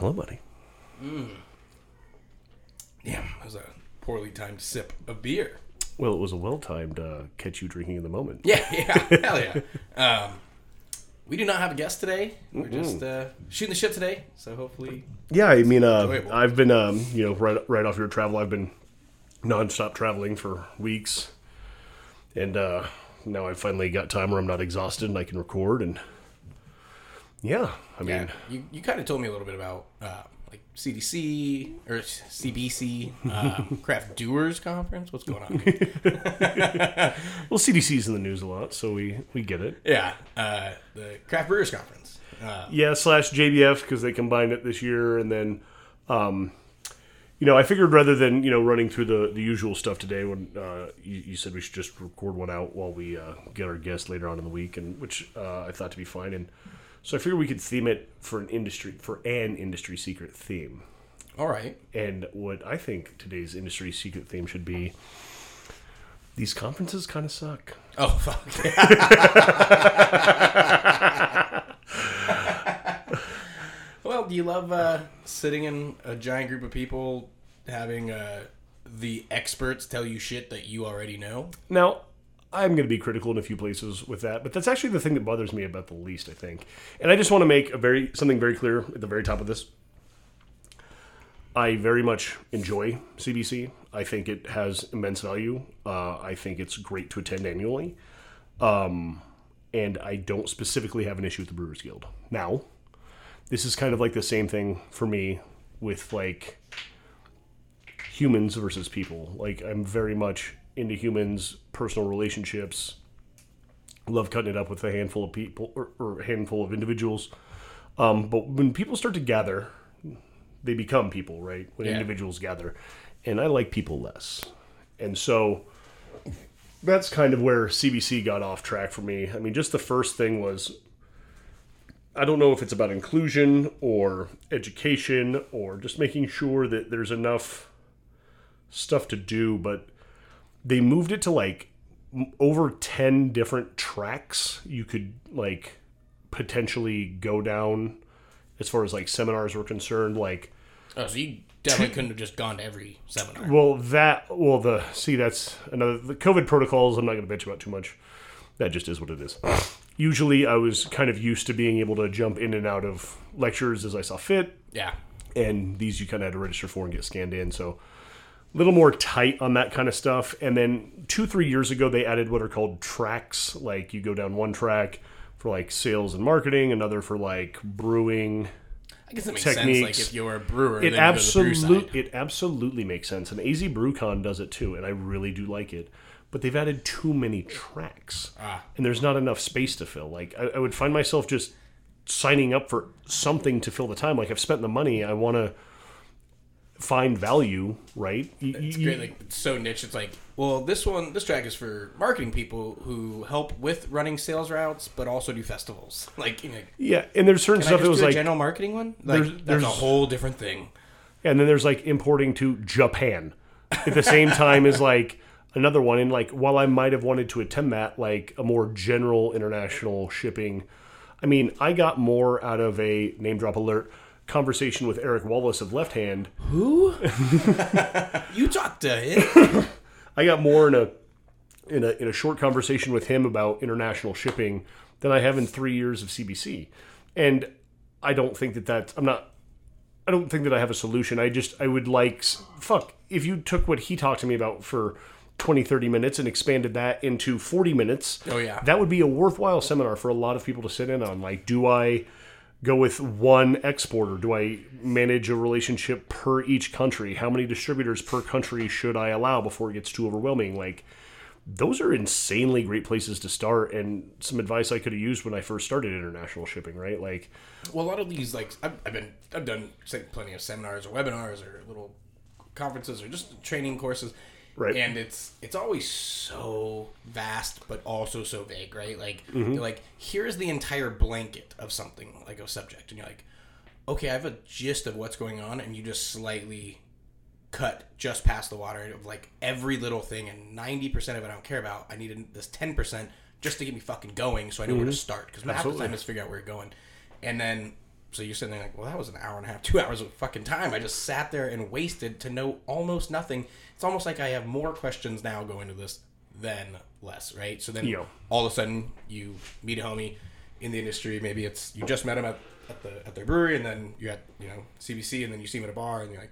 Hello, buddy. Damn, that was a poorly timed sip of beer. Well, it was a well-timed uh, catch you drinking in the moment. Yeah, yeah, hell yeah. Um, we do not have a guest today. We're just uh, shooting the shit today, so hopefully, Yeah, I mean, uh, I've been, um, you know, right right off your travel, I've been nonstop traveling for weeks, and uh, now I finally got time where I'm not exhausted and I can record. And yeah, I mean, yeah. You you kind of told me a little bit about uh, like CDC or CBC um, Craft Doers Conference. What's going on? well, CDC's in the news a lot, so we we get it. yeah, uh, the Craft Brewers Conference. Uh, Yeah, slash GABF because they combined it this year, and then, um, you know, I figured rather than you know running through the the usual stuff today, when uh, you, you said we should just record one out while we uh, get our guest later on in the week, and which uh, I thought to be fine, and so I figured we could theme it for an industry for an industry secret theme, all right. and what I think today's industry secret theme should be. These conferences kind of suck. Oh fuck. well, do you love uh, sitting in a giant group of people having uh, the experts tell you shit that you already know? Now, I'm going to be critical in a few places with that, but that's actually the thing that bothers me about the least, I think. And I just want to make a very something very clear at the very top of this. I very much enjoy CBC. I think it has immense value. Uh, I think it's great to attend annually. Um, and I don't specifically have an issue with the Brewers Guild. Now, this is kind of like the same thing for me with like humans versus people. Like I'm very much into humans, personal relationships. Love cutting it up with a handful of people or, or a handful of individuals. Um, but when people start to gather, they become people, right? When Yeah. individuals gather, and I like people less, and so that's kind of where CBC got off track for me. I mean, just the first thing was I don't know if it's about inclusion or education or just making sure that there's enough stuff to do, but they moved it to like over 10 different tracks you could like potentially go down as far as like seminars were concerned like Oh, so you definitely couldn't have just gone to every seminar. well that well the see that's another the covid protocols i'm not going to bitch about too much that just is what it is usually i was kind of used to being able to jump in and out of lectures as i saw fit Yeah. and these you kind of had to register for and get scanned in. So little more tight on that kind of stuff. And then two, three years ago, they added what are called tracks. Like you go down one track for like sales and marketing, another for like brewing. I guess it makes sense. Like if you're a brewer, It then you the brew absolutely, it absolutely makes sense. And AZ BrewCon does it too, and I really do like it. But they've added too many tracks, Ah. and there's not enough space to fill. Like I, I would find myself just signing up for something to fill the time. Like I've spent the money, I want to find value, right? You- It's you- great, like it's so niche. It's like, well, this one, this track is for marketing people who help with running sales routes, but also do festivals. Like, you know, yeah, and there's certain stuff that was like, general marketing one? Like, There's- that's there's- a whole different thing. and then there's like importing to Japan at the same time as like another one. And like while I might have wanted to attend that, like a more general international shipping, I mean, I got more out of a name drop alert conversation with Eric Wallace of Left Hand. Who? you talked to him. I got more in a in a in a short conversation with him about international shipping than I have in three years of CBC, and I don't think that that's I'm not. I don't think that I have a solution. I just I would like fuck if you took what he talked to me about for 20 30 minutes and expanded that into 40 minutes. Oh, yeah. That would be a worthwhile seminar for a lot of people to sit in on. Like do I go with one exporter? Do I manage a relationship per each country? How many distributors per country should I allow before it gets too overwhelming? Like, those are insanely great places to start, and some advice I could have used when I first started international shipping, right? Like, well, a lot of these, like, I've, I've been, I've done plenty of seminars or webinars or little conferences or just training courses. Right. And it's it's always so vast, but also so vague, right? Like Mm-hmm. like, here's the entire blanket of something, like a subject, and you're like, okay, I have a gist of what's going on, and you just slightly cut just past the water of like every little thing, and ninety percent of it I don't care about. I need this ten percent just to get me fucking going, so I know where to start. Because half the Mm-hmm. Time is figure out where you're going, and then so you're sitting there like, well, that was an hour and a half, two hours of fucking time. I just sat there and wasted to know almost nothing. It's almost like I have more questions now going to this than less, right? So then Yeah. all of a sudden you meet a homie in the industry. Maybe it's you just met him at, at the at their brewery, and then you're at you know CBC, and then you see him at a bar, and you're like,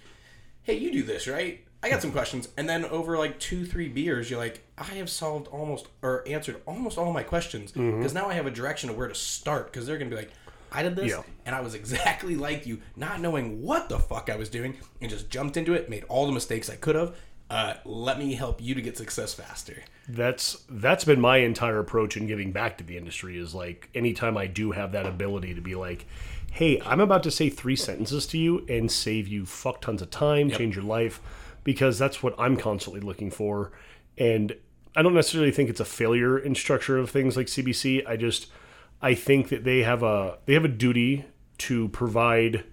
hey, you do this, right? I got some questions. And then over like two, three beers, you're like, I have solved almost or answered almost all my questions mm-hmm. because now I have a direction of where to start because they're going to be like, I did this Yeah. and I was exactly like you, not knowing what the fuck I was doing and just jumped into it, made all the mistakes I could have. Uh, let me help you to get success faster. that's that's been my entire approach in giving back to the industry is like anytime I do have that ability to be like, hey, I'm about to say three sentences to you and save you fuck tons of time, change your life, because that's what I'm constantly looking for. And I don't necessarily think it's a failure in structure of things like CBC. I just I think that they have a they have a duty to provide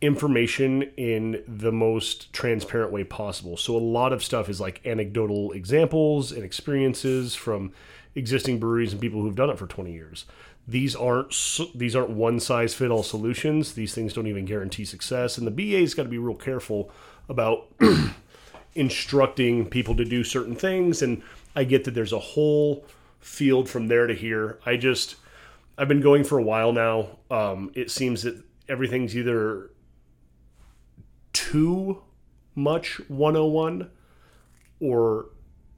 information in the most transparent way possible. So a lot of stuff is like anecdotal examples and experiences from existing breweries and people who've done it for 20 years. These aren't these aren't one size fit all solutions. These things don't even guarantee success and the BA's got to be real careful about instructing people to do certain things and I get that there's a whole field from there to here. I just I've been going for a while now. Um, it seems that everything's either too much 101 or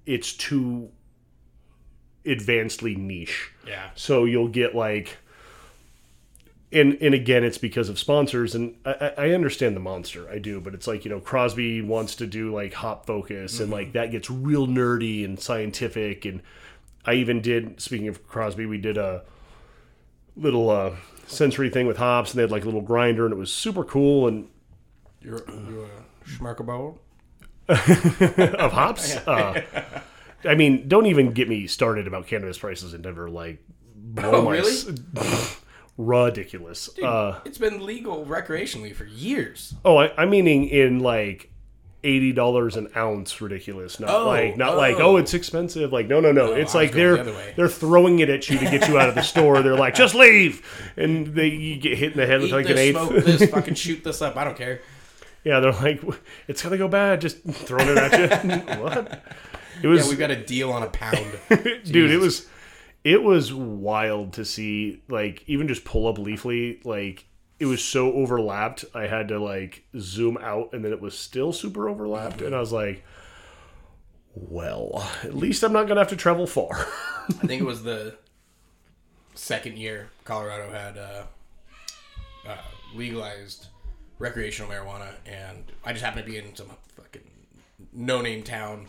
it's too advancedly niche. Yeah. So you'll get like, and and again, it's because of sponsors, and I, I I understand the monster, I do, but it's like you know Crosby wants to do like hop focus, and like that gets real nerdy and scientific, and I even did. Speaking of Crosby, we did a little uh, sensory thing with hops, and they had like a little grinder, and it was super cool, and You're, you're a schmarkable. of hops. Uh, I mean, don't even get me started about cannabis prices in Denver. Like, Oh, my really? ridiculous. Uh, It's been legal recreationally for years. oh, I, I'm meaning in like eighty dollars an ounce. Ridiculous. Not Oh, like not oh. like oh, it's expensive. Like no, no, no. it's like they're the they're throwing it at you to get you out of the store. They're like, just leave, and they you get hit in the head with Eat like an this, eighth. smoke this, fucking shoot this up. I don't care. yeah, they're like, it's gonna go bad. Just throwing it at you. what? It was Yeah, we've got a deal on a pound. dude it was it was wild to see like even just pull up leafly like it was so overlapped i had to like zoom out and then it was still super overlapped and i was like well at least i'm not gonna have to travel far I think it was the second year Colorado had uh, uh, legalized recreational marijuana, and I just happened to be in some fucking no-name town.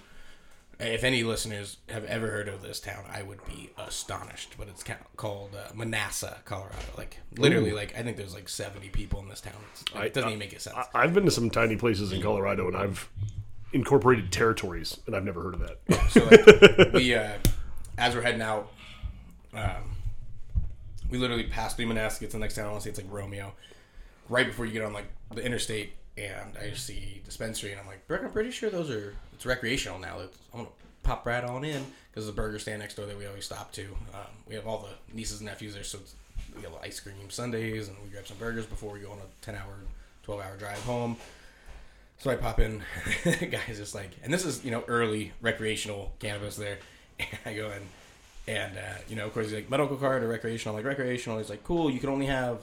If any listeners have ever heard of this town, I would be astonished. But it's ca- called uh, Manassa, Colorado. Like literally, like I think there's like 70 people in this town. It's, like, it doesn't even make it sense. I- i've been to some tiny places in colorado and i've incorporated territories and i've never heard of that So like we, uh, as we're heading out, um, we literally pass through Manassa, It's the next town. I want to say it's like Romeo. Right before you get on like the interstate, and I just see dispensary, and I'm like, Brick, I'm pretty sure those are it's recreational now. It's, I'm gonna pop right on in because the burger stand next door that we always stop to. Um, we have all the nieces and nephews there, so we get ice cream Sundays, and we grab some burgers before we go on a 10 hour, 12 hour drive home. So I pop in, guy's just like, and this is you know early recreational cannabis there. And I go in, and uh, you know of course he's like medical card or recreational. I'm like recreational. He's like cool. You can only have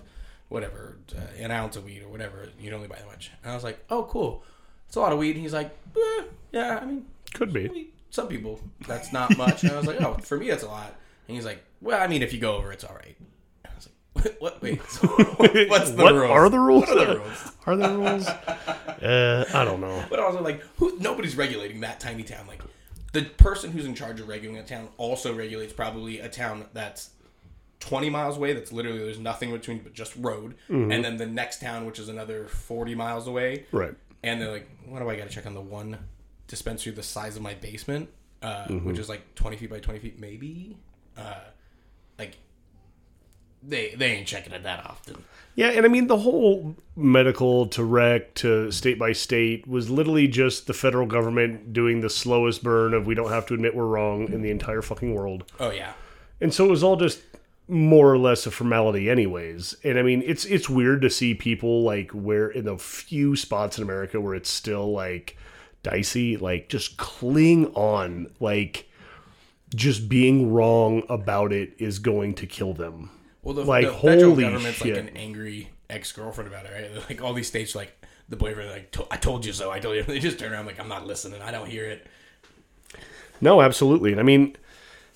whatever uh, an ounce of weed or whatever. You can only buy that much. And I was like, oh cool, it's a lot of weed. And he's like, eh, yeah, I mean, could be some people that's not much. And I was like, oh, for me that's a lot. And he's like, well, I mean, if you go over, it's all right. And I was like, what? Wait, so what's the what rules? are the rules What are the rules? are there rules uh, i don't know But also, like, who? Nobody's regulating that tiny town. Like, the person who's in charge of regulating a town also regulates probably a town that's 20 miles away. That's literally there's nothing between but just road, and then the next town, which is another 40 miles away. right And they're like, what do I got to check on the one dispensary the size of my basement, uh, which is like 20 feet by 20 feet, maybe. Uh, like, they they ain't checking it that often. Yeah, and I mean the whole medical to rec to state by state was literally just the federal government doing the slowest burn of we don't have to admit we're wrong in the entire fucking world. Oh yeah, And so it was all just more or less a formality anyways and i mean it's it's weird to see people like where in the few spots in america where it's still like dicey like just cling on like just being wrong about it is going to kill them Well, the, Like, the federal holy government's shit. like an angry ex girlfriend about it, right? Like all these states, like the boyfriend, like I told you so. I told you. They just turn around like I'm not listening. I don't hear it. No, absolutely. And I mean,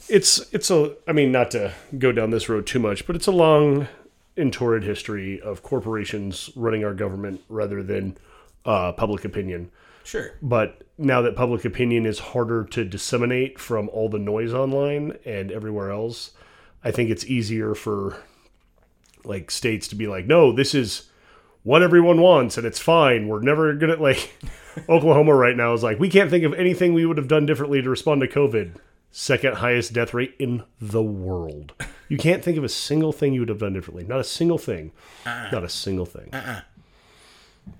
it's it's a. I mean, not to go down this road too much, but it's a long and torrid history of corporations running our government rather than uh, public opinion. Sure. But now that public opinion is harder to disseminate from all the noise online and everywhere else, I think it's easier for like states to be like, no, this is what everyone wants and it's fine. We're never gonna like Oklahoma right now is like, we can't think of anything we would have done differently to respond to COVID. Second highest death rate in the world. You can't think of a single thing you would have done differently. Not a single thing. Not a single thing.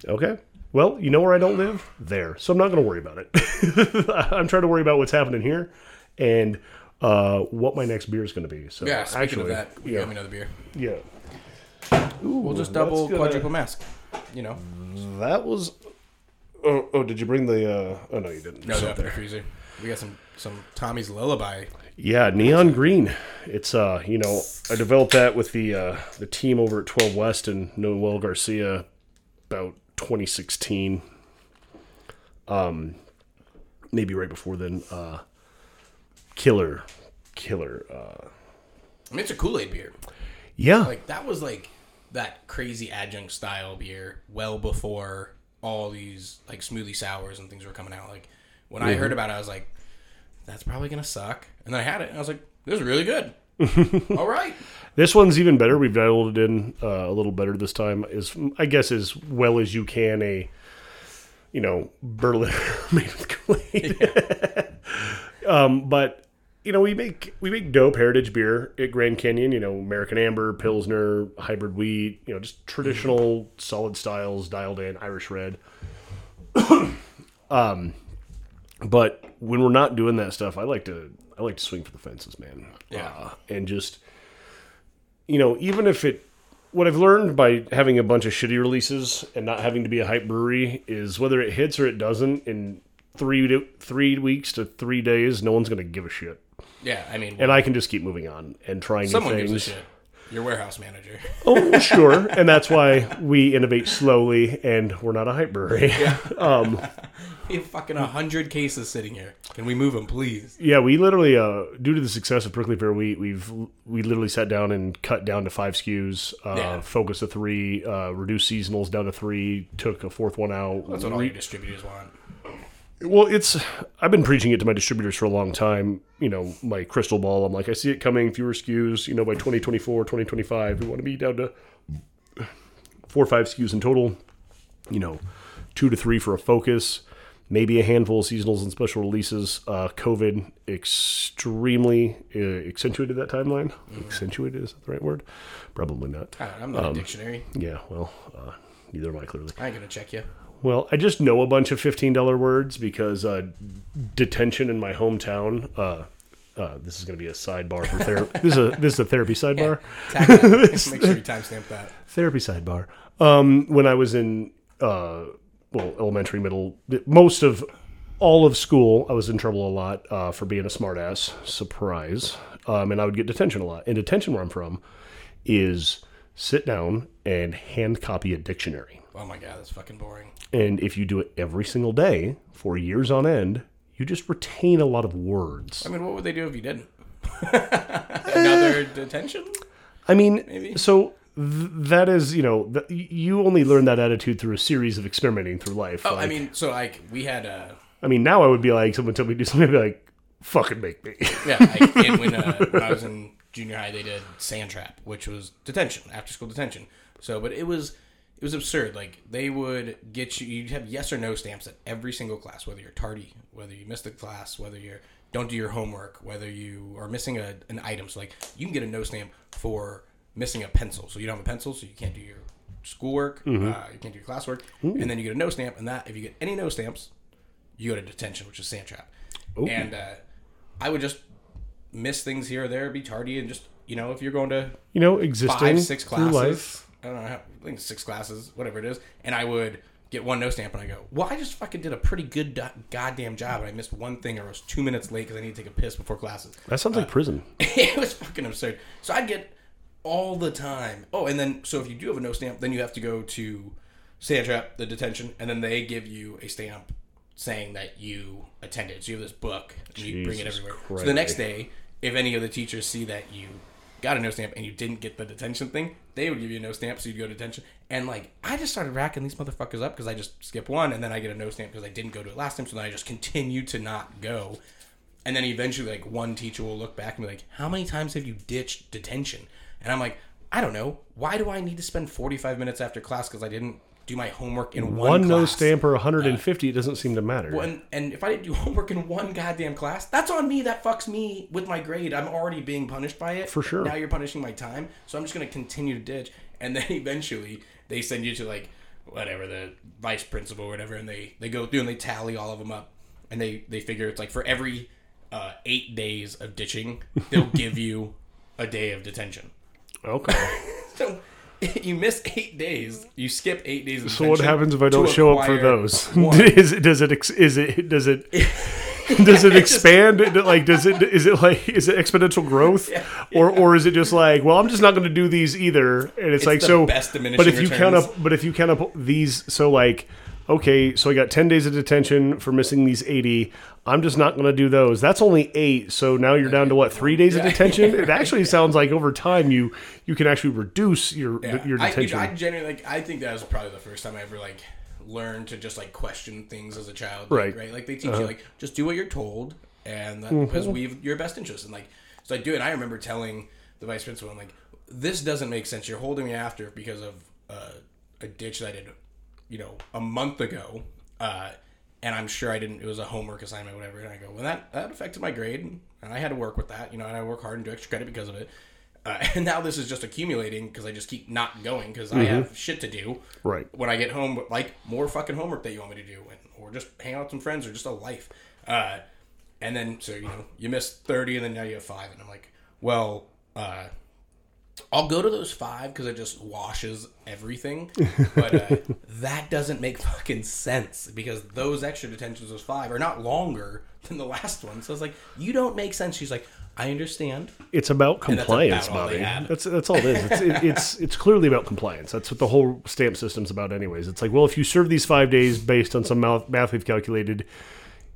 Okay. Well, you know where I don't live? There. So I'm not going to worry about it. I'm trying to worry about what's happening here and uh, what my next beer is going to be. So Yeah. Speaking actually, of that, we yeah, got me another beer. yeah. We'll just double gonna- quadruple mask. You know, That was. Oh, oh, did you bring the? Uh... Oh no, you didn't. no, no, in the freezer. We got some some Tommy's Lullaby. Yeah, neon green. It's uh, you know, I developed that with the uh, the team over at 12 West and Noel Garcia about 2016. Um, maybe right before then. Uh, killer, killer. Uh, I mean, it's a Kool Aid beer. yeah, Like that was like that crazy adjunct style beer well before all these like smoothie sours and things were coming out. Like when I heard about it, I was like, "That's probably gonna suck." And then I had it, and I was like, "This is really good." all right. This one's even better. We've dialed it in uh, a little better this time. Is I guess as well as you can a, you know, Berliner made with Kool-Aid. um, but you know, we make we make dope heritage beer at Grand Canyon. You know, American Amber, Pilsner, hybrid wheat. You know, just traditional solid styles dialed in Irish red. um, but when we're not doing that stuff, I like to I like to swing for the fences, man. Yeah. Uh, and just you know, even if it, what I've learned by having a bunch of shitty releases and not having to be a hype brewery is whether it hits or it doesn't in three to, three weeks to three days, no one's gonna give a shit, Yeah, I mean, and I can just keep moving on and trying someone new gives a things. Your warehouse manager. Oh, sure, and that's why we innovate slowly, and we're not a hype brewery. We have fucking a hundred cases sitting here. Can we move them, please? Yeah, we literally, uh, due to the success of Prickly Pear Wheat, we've we literally sat down and cut down to five SKUs, uh, Yeah. focus to three, uh, reduced seasonals down to three, took a fourth one out. That's what all your distributors want. Well, it's I've been preaching it to my distributors for a long time. You know, my crystal ball. I'm like, I see it coming. Fewer SKUs. You know, by 2024, 2025, we want to be down to four or five SKUs in total. You know, two to three for a focus. Maybe a handful of seasonals and special releases. Uh, COVID extremely uh, accentuated that timeline. Accentuated is that the right word? Probably not. I don't know, I'm not a dictionary. Yeah, well, uh, neither am I clearly. I ain't gonna check you. Well, I just know a bunch of fifteen dollar words because uh, detention in my hometown. Uh, uh, this is going to be a sidebar for therapy. this is a this is a therapy sidebar. Tag that. Make sure you timestamp that. Therapy sidebar. Um, when I was in uh, well elementary, middle, most of all of school, I was in trouble a lot uh, for being a smartass. Surprise. Um, and I would get detention a lot. And detention, where I'm from, is sit down and hand copy a dictionary. Oh my god, that's fucking boring. And if you do it every single day for years on end, you just retain a lot of words. I mean, what would they do if you didn't? Another detention? I mean, Maybe. so th- that is, you know, th- you only learn that attitude through a series of experimenting through life. Oh, I mean, so like we had a I mean, now I would be like, someone told me to do something, I'd be like, fucking make me. yeah. Like, and when uh, when I was in junior high, they did sand trap, which was detention, after school detention. So, but it was it was absurd. Like they would get you, you'd have yes or no stamps at every single class, whether you're tardy, whether you missed the class, whether you're don't do your homework, whether you are missing a, an item. So like you can get a no stamp for missing a pencil. So you don't have a pencil, so you can't do your schoolwork, uh, you can't do your classwork, and then you get a no stamp. And that if you get any no stamps, you go to detention, which is sand trap. And uh, I would just miss things here or there, be tardy, and just you know, if you're going to You know, existing five, six classes, life. I don't know, I think six classes, whatever it is, and I would get one no stamp, and I go, well, I just fucking did a pretty good do- goddamn job, and I missed one thing, or I was two minutes late because I need to take a piss before classes. That sounds like uh, prison. it was fucking absurd. So I'd get all the time. Oh, and then so if you do have a no stamp, then you have to go to Sand Trap, the detention, and then they give you a stamp saying that you attended. So you have this book and you bring it everywhere. Christ. So the next day, if any of the teachers see that you got a no stamp and you didn't get the detention thing, they would give you a no stamp, so you'd go to detention. And like I just started racking these motherfuckers up because I just skip one and then I get a no stamp because I didn't go to it last time, so then I just continue to not go. And then eventually, like one teacher will look back and be like, "How many times have you ditched detention?" And I'm like, "I don't know. Why do I need to spend 45 minutes after class because I didn't do my homework in one, One no class?" stamp or 150, it doesn't seem to matter. Well, and, and if I didn't do homework in one goddamn class, that's on me. That fucks me with my grade. I'm already being punished by it. For sure. Now you're punishing my time, so I'm just gonna continue to ditch. And then eventually they send you to like whatever the vice principal or whatever, and they they go through and they tally all of them up, and they they figure it's like for every uh, eight days of ditching, they'll give you a day of detention. okay. So you miss eight days, you skip eight days. Of So what happens if I don't show up for those? is it does it is it does it does it expand? like does it is it like is it exponential growth, or or is it just like well I'm just not going to do these either? And it's, like the so. best diminishing but if you count up, but if you count up these, so like okay, so I got ten days of detention for missing these eighty. I'm just not going to do those. That's only eight. So now you're down to what three days of detention? It actually sounds like over time you you can actually reduce your Yeah. your I, detention. I genuinely like. I think that was probably the first time I ever like learned to just like question things as a child. Like, Right. Uh-huh. right. Like they teach you like just do what you're told, and that, because Mm-hmm. we've your best interest. And like so I do. it. I remember telling the vice principal, I'm like, this doesn't make sense. You're holding me after because of uh, a ditch that I did, you know, a month ago. Uh, and I'm sure I didn't. It was a homework assignment, whatever. And I go, well, that that affected my grade, and I had to work with that. You know, and I work hard and do extra credit because of it. Uh, and now this is just accumulating because I just keep not going because I have shit to do. Right. When I get home, like more fucking homework that you want me to do, and, or just hang out with some friends, or just a life. Uh, and then so you know you miss thirty, and then now you have five, and I'm like, well, uh, I'll go to those five because it just washes everything. But uh, that doesn't make fucking sense because those extra detentions, those five, are not longer than the last one. So it's like, you don't make sense. She's like, I understand. It's about that's compliance, about Bobby. That's that's all it is. It's, it, it's it's clearly about compliance. That's what the whole stamp system's about, anyways. It's like, well, if you serve these five days based on some math, math we've calculated,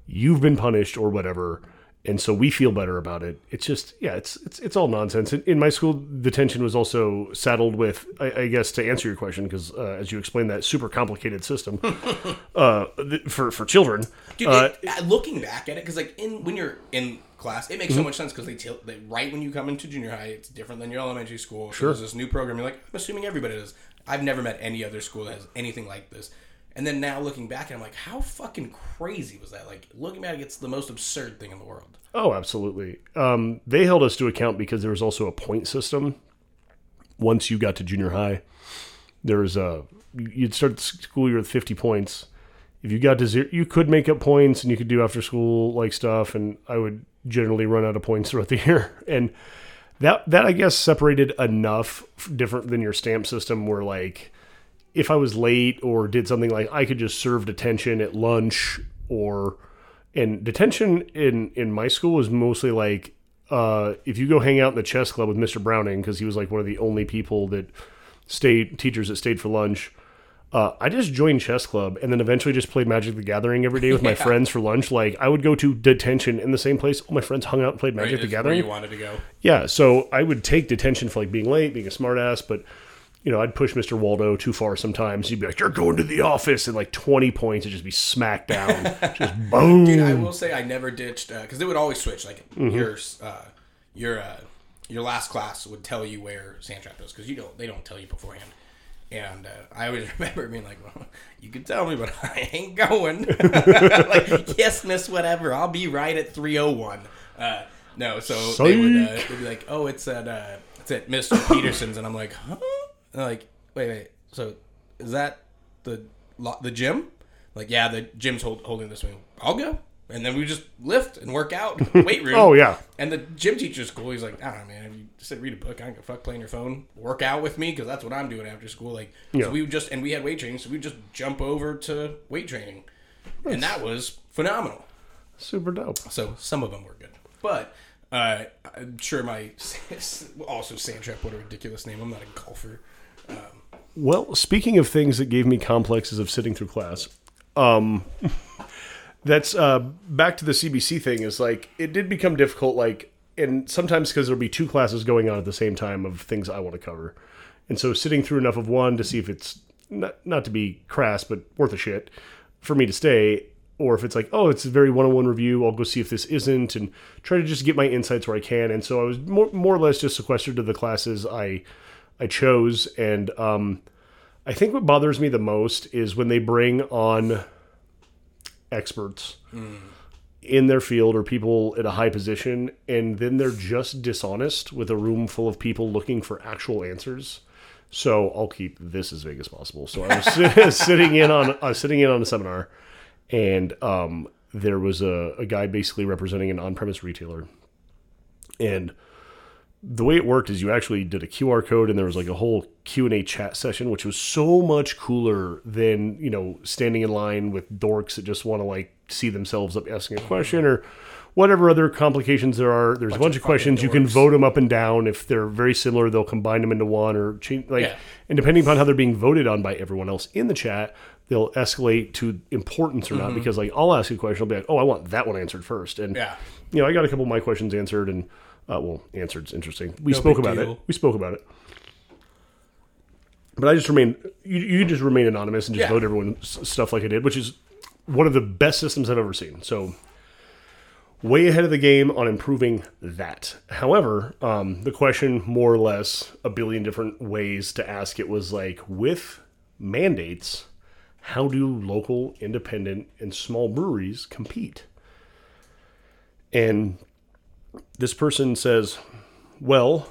you've been punished or whatever, and so we feel better about it. It's just, yeah, it's it's it's all nonsense. In, in my school, the tension was also saddled with, I, I guess, to answer your question, because uh, as you explained, that super complicated system uh, th- for for children. Dude, uh, it, uh, looking back at it, because like in when you're in class, it makes Mm-hmm. so much sense because they tell they right when you come into junior high, it's different than your elementary school. So Sure. there's this new program. You're like, I'm assuming everybody does. I've never met any other school that has anything like this. And then now looking back, and I'm like, how fucking crazy was that? Like looking back, it's the most absurd thing in the world. Oh, absolutely. Um, they held us to account because there was also a point system. Once you got to junior high, there was a you'd start the school year with fifty points. If you got to zero, you could make up points and you could do after school like stuff. And I would generally run out of points throughout the year. And that that I guess separated enough different than your stamp system, where like if I was late or did something like I could just serve detention at lunch or and detention in in my school was mostly like uh, if you go hang out in the chess club with Mr. Browning because he was like one of the only people that stayed teachers that stayed for lunch. Uh, I just joined chess club and then eventually just played Magic the Gathering every day with my friends for lunch. Like I would go to detention in the same place. All my friends hung out and played Magic the It's where Gathering. you wanted to go. Yeah, so I would take detention for like being late, being a smartass, but you know, I'd push Mr. Waldo too far sometimes. He'd be like, "You're going to the office," and like twenty points, it'd just be smacked down, just boom. Dude, I will say I never ditched because they would always switch. Like Mm-hmm. your uh, your uh, your last class would tell you where Sandtrap is because you don't they don't tell you beforehand. And uh, I always remember being like, "Well, you can tell me, but I ain't going." like, yes, miss, whatever. I'll be right at three oh one. Uh, no, so they would uh, they'd be like, "Oh, it's at uh, it's at Mr. Peterson's," and I'm like, "Huh?" And like, "Wait, wait. So is that the the gym?" Like, yeah, the gym's hold, holding the swing. I'll go. And then we just lift and work out, weight room. Oh, yeah. And the gym teacher's cool. He's like, I don't know, man. If you sit read a book, I don't give a fuck playing your phone. Work out with me because that's what I'm doing after school. Like, Yeah. so we would just and we had weight training, so we just jump over to weight training, and that was phenomenal. Super dope. So some of them were good, but uh, I'm sure my also Sandtrap. What a ridiculous name! I'm not a golfer. Well, speaking of things that gave me complexes of sitting through class, um, that's uh, back to the CBC thing. Is like it did become difficult. Like, and sometimes because there'll be two classes going on at the same time of things I want to cover, and so sitting through enough of one to see if it's not not to be crass, but worth a shit for me to stay. Or if it's like, oh, it's a very one-on-one review, I'll go see if this isn't, and try to just get my insights where I can. And so I was more, more or less just sequestered to the classes I I chose, and um, I think what bothers me the most is when they bring on experts in their field or people at a high position, and then they're just dishonest with a room full of people looking for actual answers. So I'll keep this as vague as possible. So I was sitting in on was sitting in on a seminar, and um, there was a, a guy basically representing an on-premise retailer, and the way it worked is you actually did a QR code and there was like a whole Q&A chat session which was so much cooler than, you know, standing in line with dorks that just want to like see themselves up asking a question or whatever other complications there are. There's a bunch of questions you can vote them up and down if they're very similar they'll combine them into one or change like Yeah. and depending upon how they're being voted on by everyone else in the chat, they'll escalate to importance or not because like I'll ask a question I'll be like, "Oh, I want that one answered first. And Yeah. you know, I got a couple of my questions answered, and uh, well, answered's interesting. We No spoke about deal. it. We spoke about it. But I just remain. You, you just remain anonymous and just Yeah. vote everyone's stuff like I did, which is one of the best systems I've ever seen. So way ahead of the game on improving that. However, um, the question, more or less, a billion different ways to ask it was like, with mandates, how do local, independent, and small breweries compete? And this person says, well,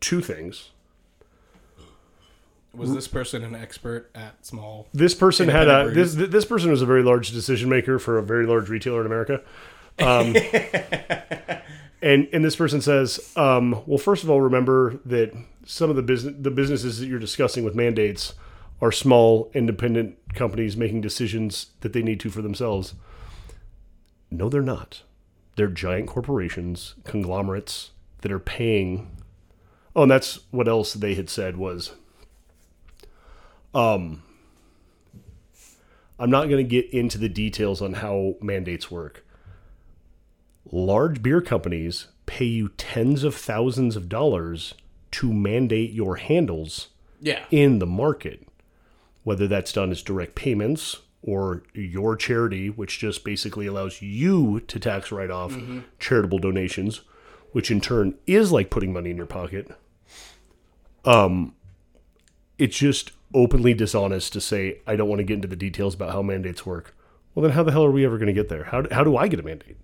two things. Was this person an expert at small? This person had a this this person was a very large decision maker for a very large retailer in America. Um, and and this person says, um, well, first of all, remember that some of the business the businesses that you're discussing with mandates are small independent companies making decisions that they need to for themselves. No, they're not. They're giant corporations, conglomerates that are paying. Oh, and that's what else they had said was um, I'm not going to get into the details on how mandates work. Large beer companies pay you tens of thousands of dollars to mandate your handles Yeah. in the market, whether that's done as direct payments or your charity, which just basically allows you to tax write off charitable donations, which in turn is like putting money in your pocket. Um, it's just openly dishonest to say I don't want to get into the details about how mandates work. Well, then how the hell are we ever going to get there? How, how do I get a mandate?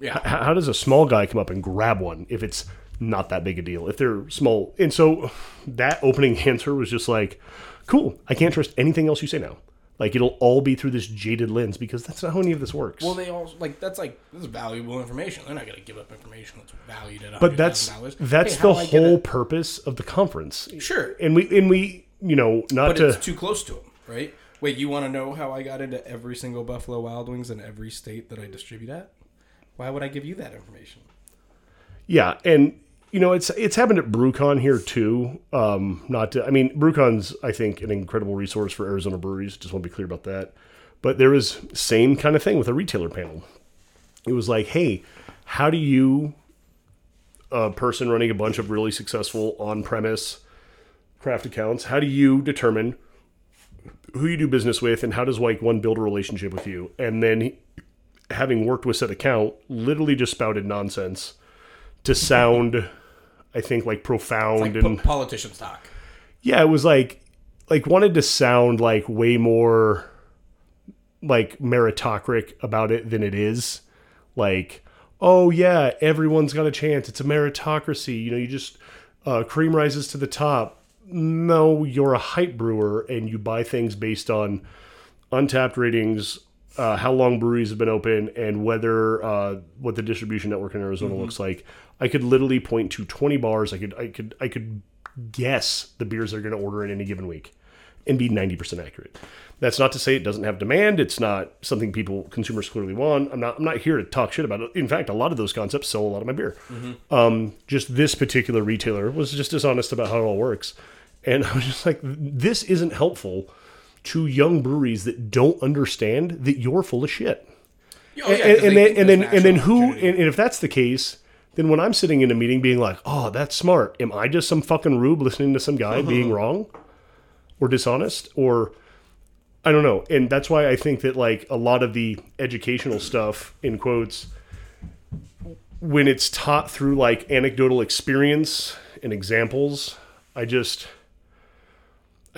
Yeah. how, how does a small guy come up and grab one if it's not that big a deal if they're small and so that opening answer was just like cool i can't trust anything else you say now like it'll all be through this jaded lens because that's not how any of this works Well, they all like that's like this is valuable information. They're not going to give up information that's valued at. but that's that's Hey, the how do I get whole a- purpose of the conference Sure, and we and we you know not but to it's too close to them, right? Wait, you want to know how I got into every single Buffalo Wild Wings in every state that I distribute at? Why would I give you that information? Yeah, and you know it's it's happened at BrewCon here too. Um, not to, I mean, BrewCon's I think an incredible resource for Arizona breweries. Just want to be clear about that. But there was same kind of thing with a retailer panel. It was like, hey, how do you, a person running a bunch of really successful on-premise craft accounts, how do you determine who you do business with, and how does like one build a relationship with you? And then, he- having worked with said account, literally just spouted nonsense to sound, I think, like profound Like and po- politicians talk. yeah, it was like like wanted to sound like way more like meritocratic about it than it is. Like, oh yeah, everyone's got a chance. It's a meritocracy. You know, you just uh, cream rises to the top. No, you're a hype brewer and you buy things based on Untappd ratings, uh, how long breweries have been open, and whether uh, what the distribution network in Arizona looks like, I could literally point to twenty bars. I could I could I could guess the beers they're going to order in any given week, and be ninety percent accurate. That's not to say it doesn't have demand. It's not something people consumers clearly want. I'm not I'm not here to talk shit about it. In fact, a lot of those concepts sell a lot of my beer. Um, just this particular retailer was just dishonest about how it all works, and I was just like, this isn't helpful to young breweries that don't understand that you're full of shit. Oh, yeah, and, they and then and then and then who and, and if that's the case then when i'm sitting in a meeting being like oh that's smart. Am i just some fucking rube listening to some guy uh-huh. being wrong or dishonest? Or i don't know. And that's why i think that like a lot of the educational stuff in quotes when it's taught through like anecdotal experience and examples i just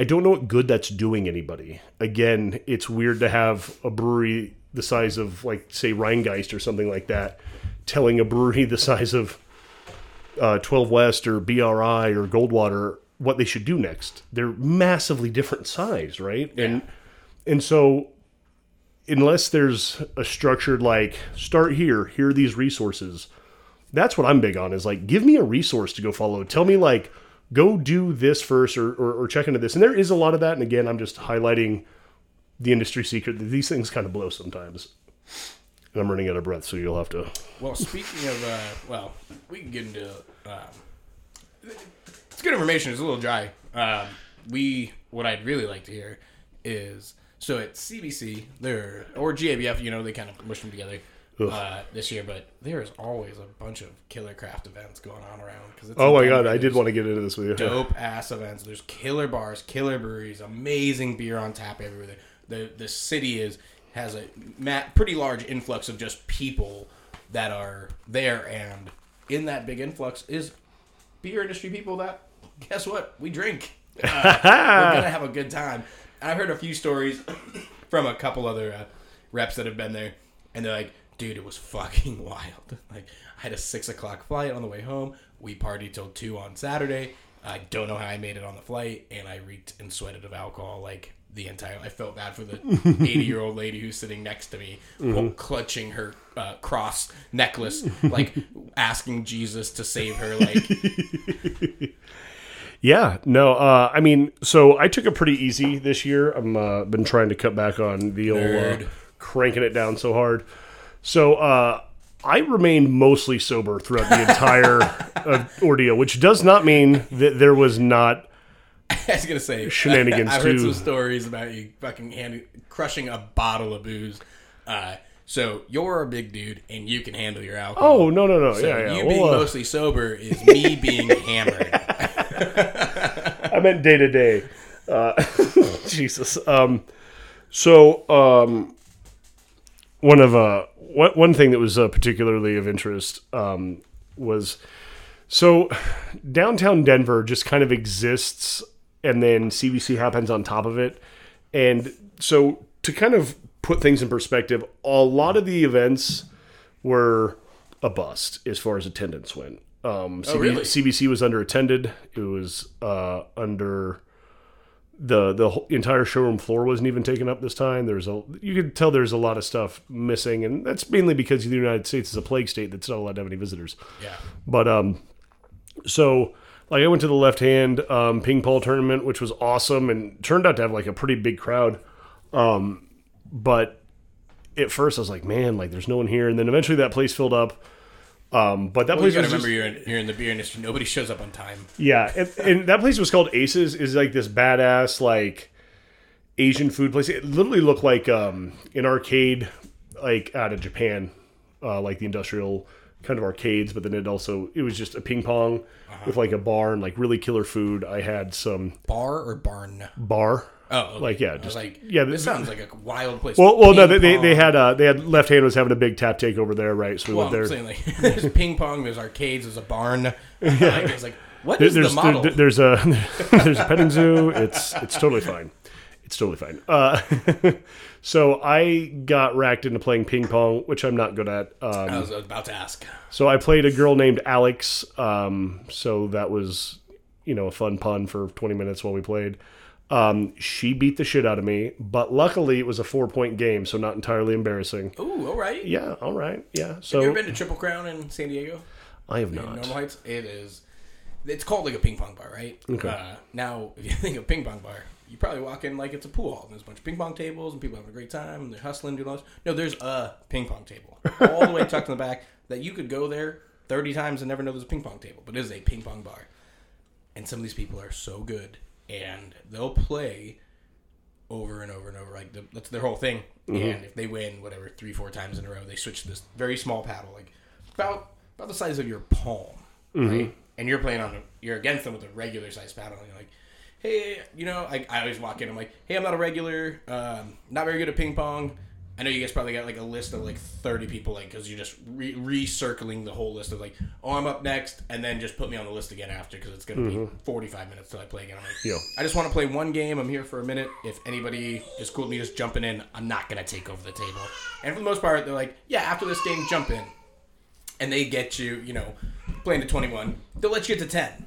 I don't know what good that's doing anybody. Again, it's weird to have a brewery the size of like say Rhinegeist or something like that telling a brewery the size of uh, 12 West or BRI or Goldwater what they should do next. They're massively different size, right? And and so unless there's a structured like start here, here are these resources. That's what I'm big on is like give me a resource to go follow. Tell me like go do this first or, or, or check into this. And there is a lot of that. And again, I'm just highlighting the industry secret that these things kind of blow sometimes. And I'm running out of breath, so you'll have to. Well, speaking of, uh, well, we can get into. Um, it's good information. It's a little dry. Um, we what I'd really like to hear is so at CBC there or GABF, you know, they kind of mushed them together uh, this year, but there is always a bunch of killer craft events going on around because Oh my god, I did want to get into this with you. dope ass events. There's killer bars, killer breweries, amazing beer on tap everywhere. The the city is has a pretty large influx of just people that are there, and in that big influx is beer industry people that guess what we drink. Uh, we're gonna have a good time. I've heard a few stories from a couple other uh, reps that have been there, and they're like, "Dude, it was fucking wild. Like, I had a six o'clock flight on the way home. We partied till two on Saturday. I don't know how I made it on the flight, and I reeked and sweated of alcohol like the entire. I felt bad for the eighty-year-old lady who's sitting next to me, while clutching her uh, cross necklace, like asking Jesus to save her. Like, Yeah, no, uh, I mean, so I took it pretty easy this year. I'm uh, been trying to cut back on the old uh, cranking it down so hard. So uh, I remained mostly sober throughout the entire uh, ordeal, which does not mean that there was not. I was gonna say Shenanigans, I've heard too. some stories about you fucking hand, crushing a bottle of booze. Uh, so you're a big dude and you can handle your alcohol. Oh no, no, no, So yeah, yeah. you Well, being uh, mostly sober is me being hammered. I meant day to day. Uh, Jesus. Um, so um, one of uh, one one thing that was uh, particularly of interest um, was so downtown Denver just kind of exists, and then CBC happens on top of it, and so to kind of put things in perspective, a lot of the events were a bust as far as attendance went. Um, CB- really? CBC was under attended. It was uh, under the the whole, entire showroom floor wasn't even taken up this time. There's a you could tell there's a lot of stuff missing, and that's mainly because the United States is a plague state that's not allowed to have any visitors. yeah. But um, so like I went to the left hand um, ping pong tournament, which was awesome and turned out to have like a pretty big crowd. Um, but at first I was like, man, like there's no one here, and then eventually that place filled up. Um, but that Well, you place gotta was just- remember you're in, you're in the beer industry. Nobody shows up on time. yeah, and, and that place was called Aces. Is like this badass like Asian food place. It literally looked like um, an arcade like out of Japan, uh, like the industrial kind of arcades. But then it also it was just a ping pong with like a bar and like really killer food. I had some Bar or barn? bar. Oh, okay. Like, yeah, just- like yeah, This th- sounds like a wild place. Well, well, no, they, they, they had uh, they had left hand was having a big tap take over there, right? So we Well, went there. Saying like there's ping pong, there's arcades, there's a barn. like, it's like what There- is there's the model? there- there's a there's a petting zoo. It's it's totally fine. It's totally fine. Uh, so I got racked into playing ping pong, which I'm not good at. I Um, was about to ask. so I played a girl named Alex. Um, so that was you know a fun pun for 20 minutes while we played. Um, she beat the shit out of me, but luckily it was a four point game, so not entirely embarrassing. Ooh, all right. Yeah, all right, yeah. Have you ever been to Triple Crown in San Diego? I have In not. Normal Heights? It is. It's called like a ping pong bar, right? Okay. Uh, now, if you think of ping pong bar, you probably walk in like it's a pool hall. And there's a bunch of ping pong tables and people having a great time and they're hustling, doing all this. No, there's a ping pong table all the way tucked in the back that you could go there 30 times and never know there's a ping pong table, but it is a ping pong bar. And some of these people are so good and they'll play over and over and over. Like the, that's their whole thing. Mm-hmm. And if they win, whatever, three, four times in a row, they switch to this very small paddle, like about about the size of your palm, mm-hmm. right? And you're playing on, a, you're against them with a regular size paddle, and you're like, hey, you know, I, I always walk in, I'm like, hey, I'm not a regular, um, not very good at ping pong. I know you guys probably got like a list of like 30 people, like, because you're just re- recircling the whole list of like, oh, I'm up next, and then just put me on the list again after because it's going to be 45 minutes till I play again. I'm like, Yeah. I just want to play one game. I'm here for a minute. If anybody is cool with me just jumping in, I'm not going to take over the table. And for the most part, they're like, yeah, after this game, jump in. And they get you, you know, playing to 21. They'll let you get to 10.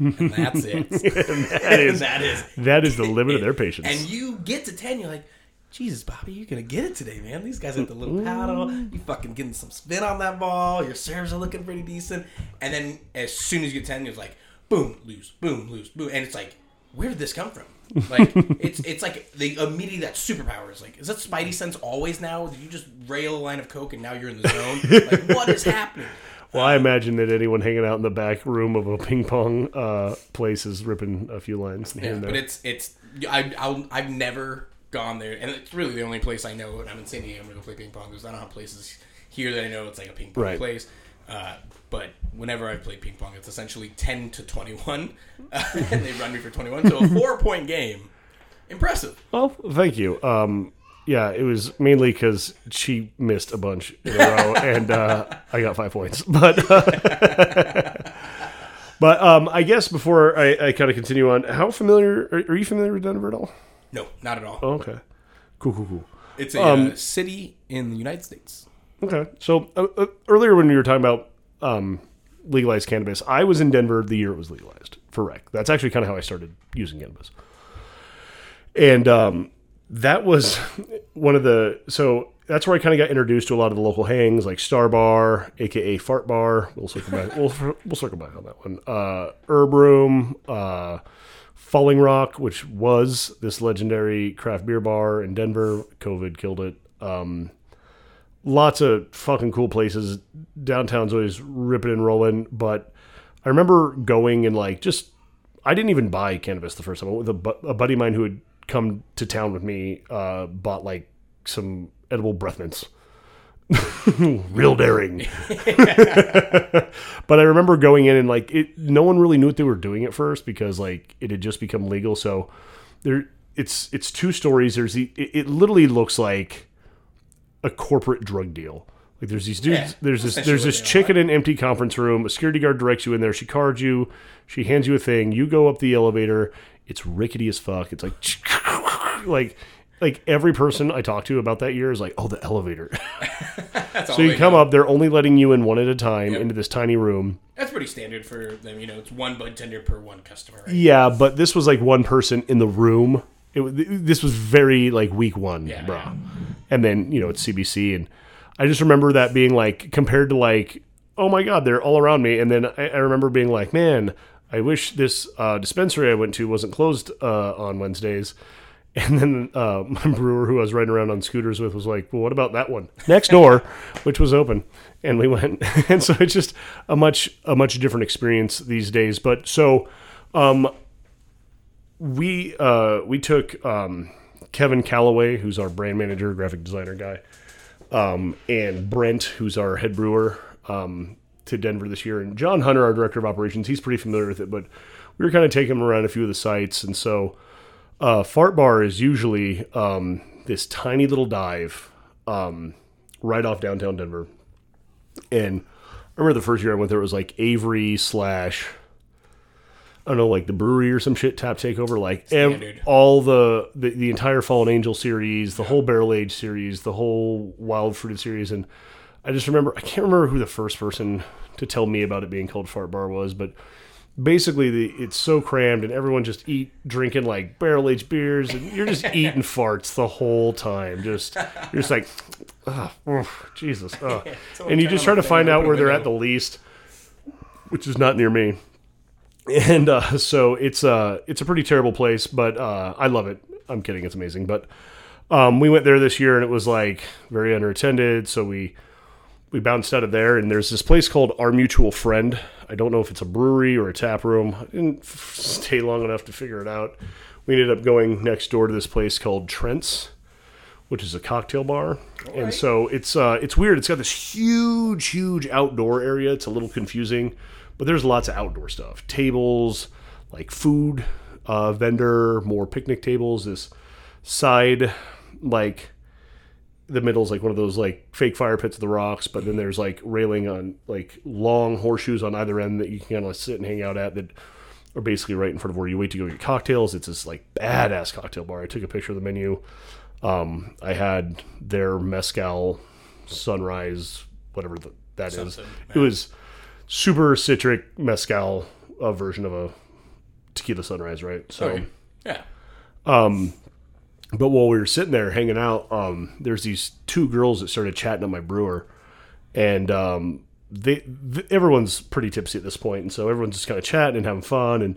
And that's it. that is that is that is the limit of their patience. and you get to 10, you're like, Jesus, Bobby, you're going to get it today, man. These guys have the little paddle. You fucking getting some spin on that ball. Your serves are looking pretty decent. And then as soon as you get 10, you're like, boom, lose, boom, lose, boom. And it's like, where did this come from? Like, it's it's like the immediately that superpower is like, is that Spidey sense always now? Did you just rail a line of Coke and now you're in the zone? like, what is happening? Well, I imagine that anyone hanging out in the back room of a ping pong uh, place is ripping a few lines here Yeah, but it's it's I I'll, I've never gone there, and it's really the only place I know. And I'm in San Diego. I'm gonna go play ping pong because I don't have places here that I know it's like a ping pong Right. place. Uh, but whenever I play ping pong, it's essentially ten to twenty one, and they run me for twenty one. So a four point game, impressive. Well, thank you. Um, yeah, it was mainly because she missed a bunch in a row, and uh, I got five points. But but um, I guess before I, I kind of continue on, how familiar are, are you familiar with Denver at all? No, not at all. Oh, okay, cool, cool, cool. It's a Um, uh, city in the United States. Okay, so uh, uh, earlier when you were talking about um, legalized cannabis, I was in Denver the year it was legalized for rec. That's actually kind of how I started using cannabis, and um, that was one of the so that's where I kind of got introduced to a lot of the local hangs like Star Bar, aka Fart Bar. We'll circle back. we'll, we'll circle back on that one. Uh, Herb Room, uh, Falling Rock, which was this legendary craft beer bar in Denver. COVID killed it. Um, lots of fucking cool places. Downtown's always ripping and rolling, but I remember going and like just I didn't even buy cannabis the first time. I went with a, bu- a buddy of mine who had come to town with me. Uh, bought like some edible breath mints. Real daring. but I remember going in and like it. No one really knew what they were doing at first because like it had just become legal. So there, it's it's two stories. There's the. It, it literally looks like a corporate drug deal. Like there's these dudes. Yeah, there's this. There's this chick in an empty conference room. A security guard directs you in there. She cards you. She hands you a thing. You go up the elevator. It's rickety as fuck. It's like, like, like every person I talk to about that year is like, oh, the elevator. That's all so you come know. up. They're only letting you in one at a time into this tiny room. That's pretty standard for them. You know, it's one bud tender per one customer. Right? Yeah, but this was like one person in the room. It, this was very like week one, Yeah, bro. yeah. And then you know it's CBC, and I just remember that being like compared to like, oh my god, they're all around me. And then I, I remember being like, man, I wish this uh, dispensary I went to wasn't closed uh, on Wednesdays. And then uh, my brewer, who I was riding around on scooters with, was like, "Well, what about that one next door, which was open?" And we went, and so it's just a much a much different experience these days. But so we uh, we took um, Kevin Calloway, who's our brand manager, graphic designer guy, um, and Brent, who's our head brewer, um, to Denver this year, and John Hunter, our director of operations. He's pretty familiar with it, but we were kind of taking him around a few of the sites, and so uh, Fart Bar is usually um, this tiny little dive um, right off downtown Denver, and I remember the first year I went there, it was like Avery slash. I don't know, like the brewery or some shit tap takeover, like ev- all the, the the entire Fallen Angel series, the whole Barrel Age series, the whole Wild Fruited series, and I just remember I can't remember who the first person to tell me about it being called Fart Bar was, but basically the it's so crammed and everyone just eat drinking like barrel aged beers and you're just eating farts the whole time. Just you're just like, oh, Jesus, oh. and you just try to find out where they're at the least, which is not near me. And uh, so it's uh it's a pretty terrible place, but uh, I love it. I'm kidding, it's amazing. But um, we went there this year and it was like very underattended, so we we bounced out of there and there's this place called Our Mutual Friend. I don't know if it's a brewery or a tap room. I didn't f- stay long enough to figure it out. We ended up going next door to this place called Trent's, which is a cocktail bar. And right. so it's uh, it's weird. It's got this huge, huge outdoor area. It's a little confusing, but there's lots of outdoor stuff. Tables, like food uh, vendor, more picnic tables. This side, like the middle's like one of those like fake fire pits of the rocks, but then there's like railing on like long horseshoes on either end that you can kind of sit and hang out at that are basically right in front of where you wait to go get cocktails. It's this like badass cocktail bar. I took a picture of the menu. Um, I had their mezcal sunrise, whatever the, that is. Something, It was super citric mezcal uh, version of a tequila sunrise, right? So. Okay. Yeah. But while we were sitting there hanging out, um, there's these two girls that started chatting at my brewer, and um, they th- everyone's pretty tipsy at this point, and so everyone's just kind of chatting and having fun. And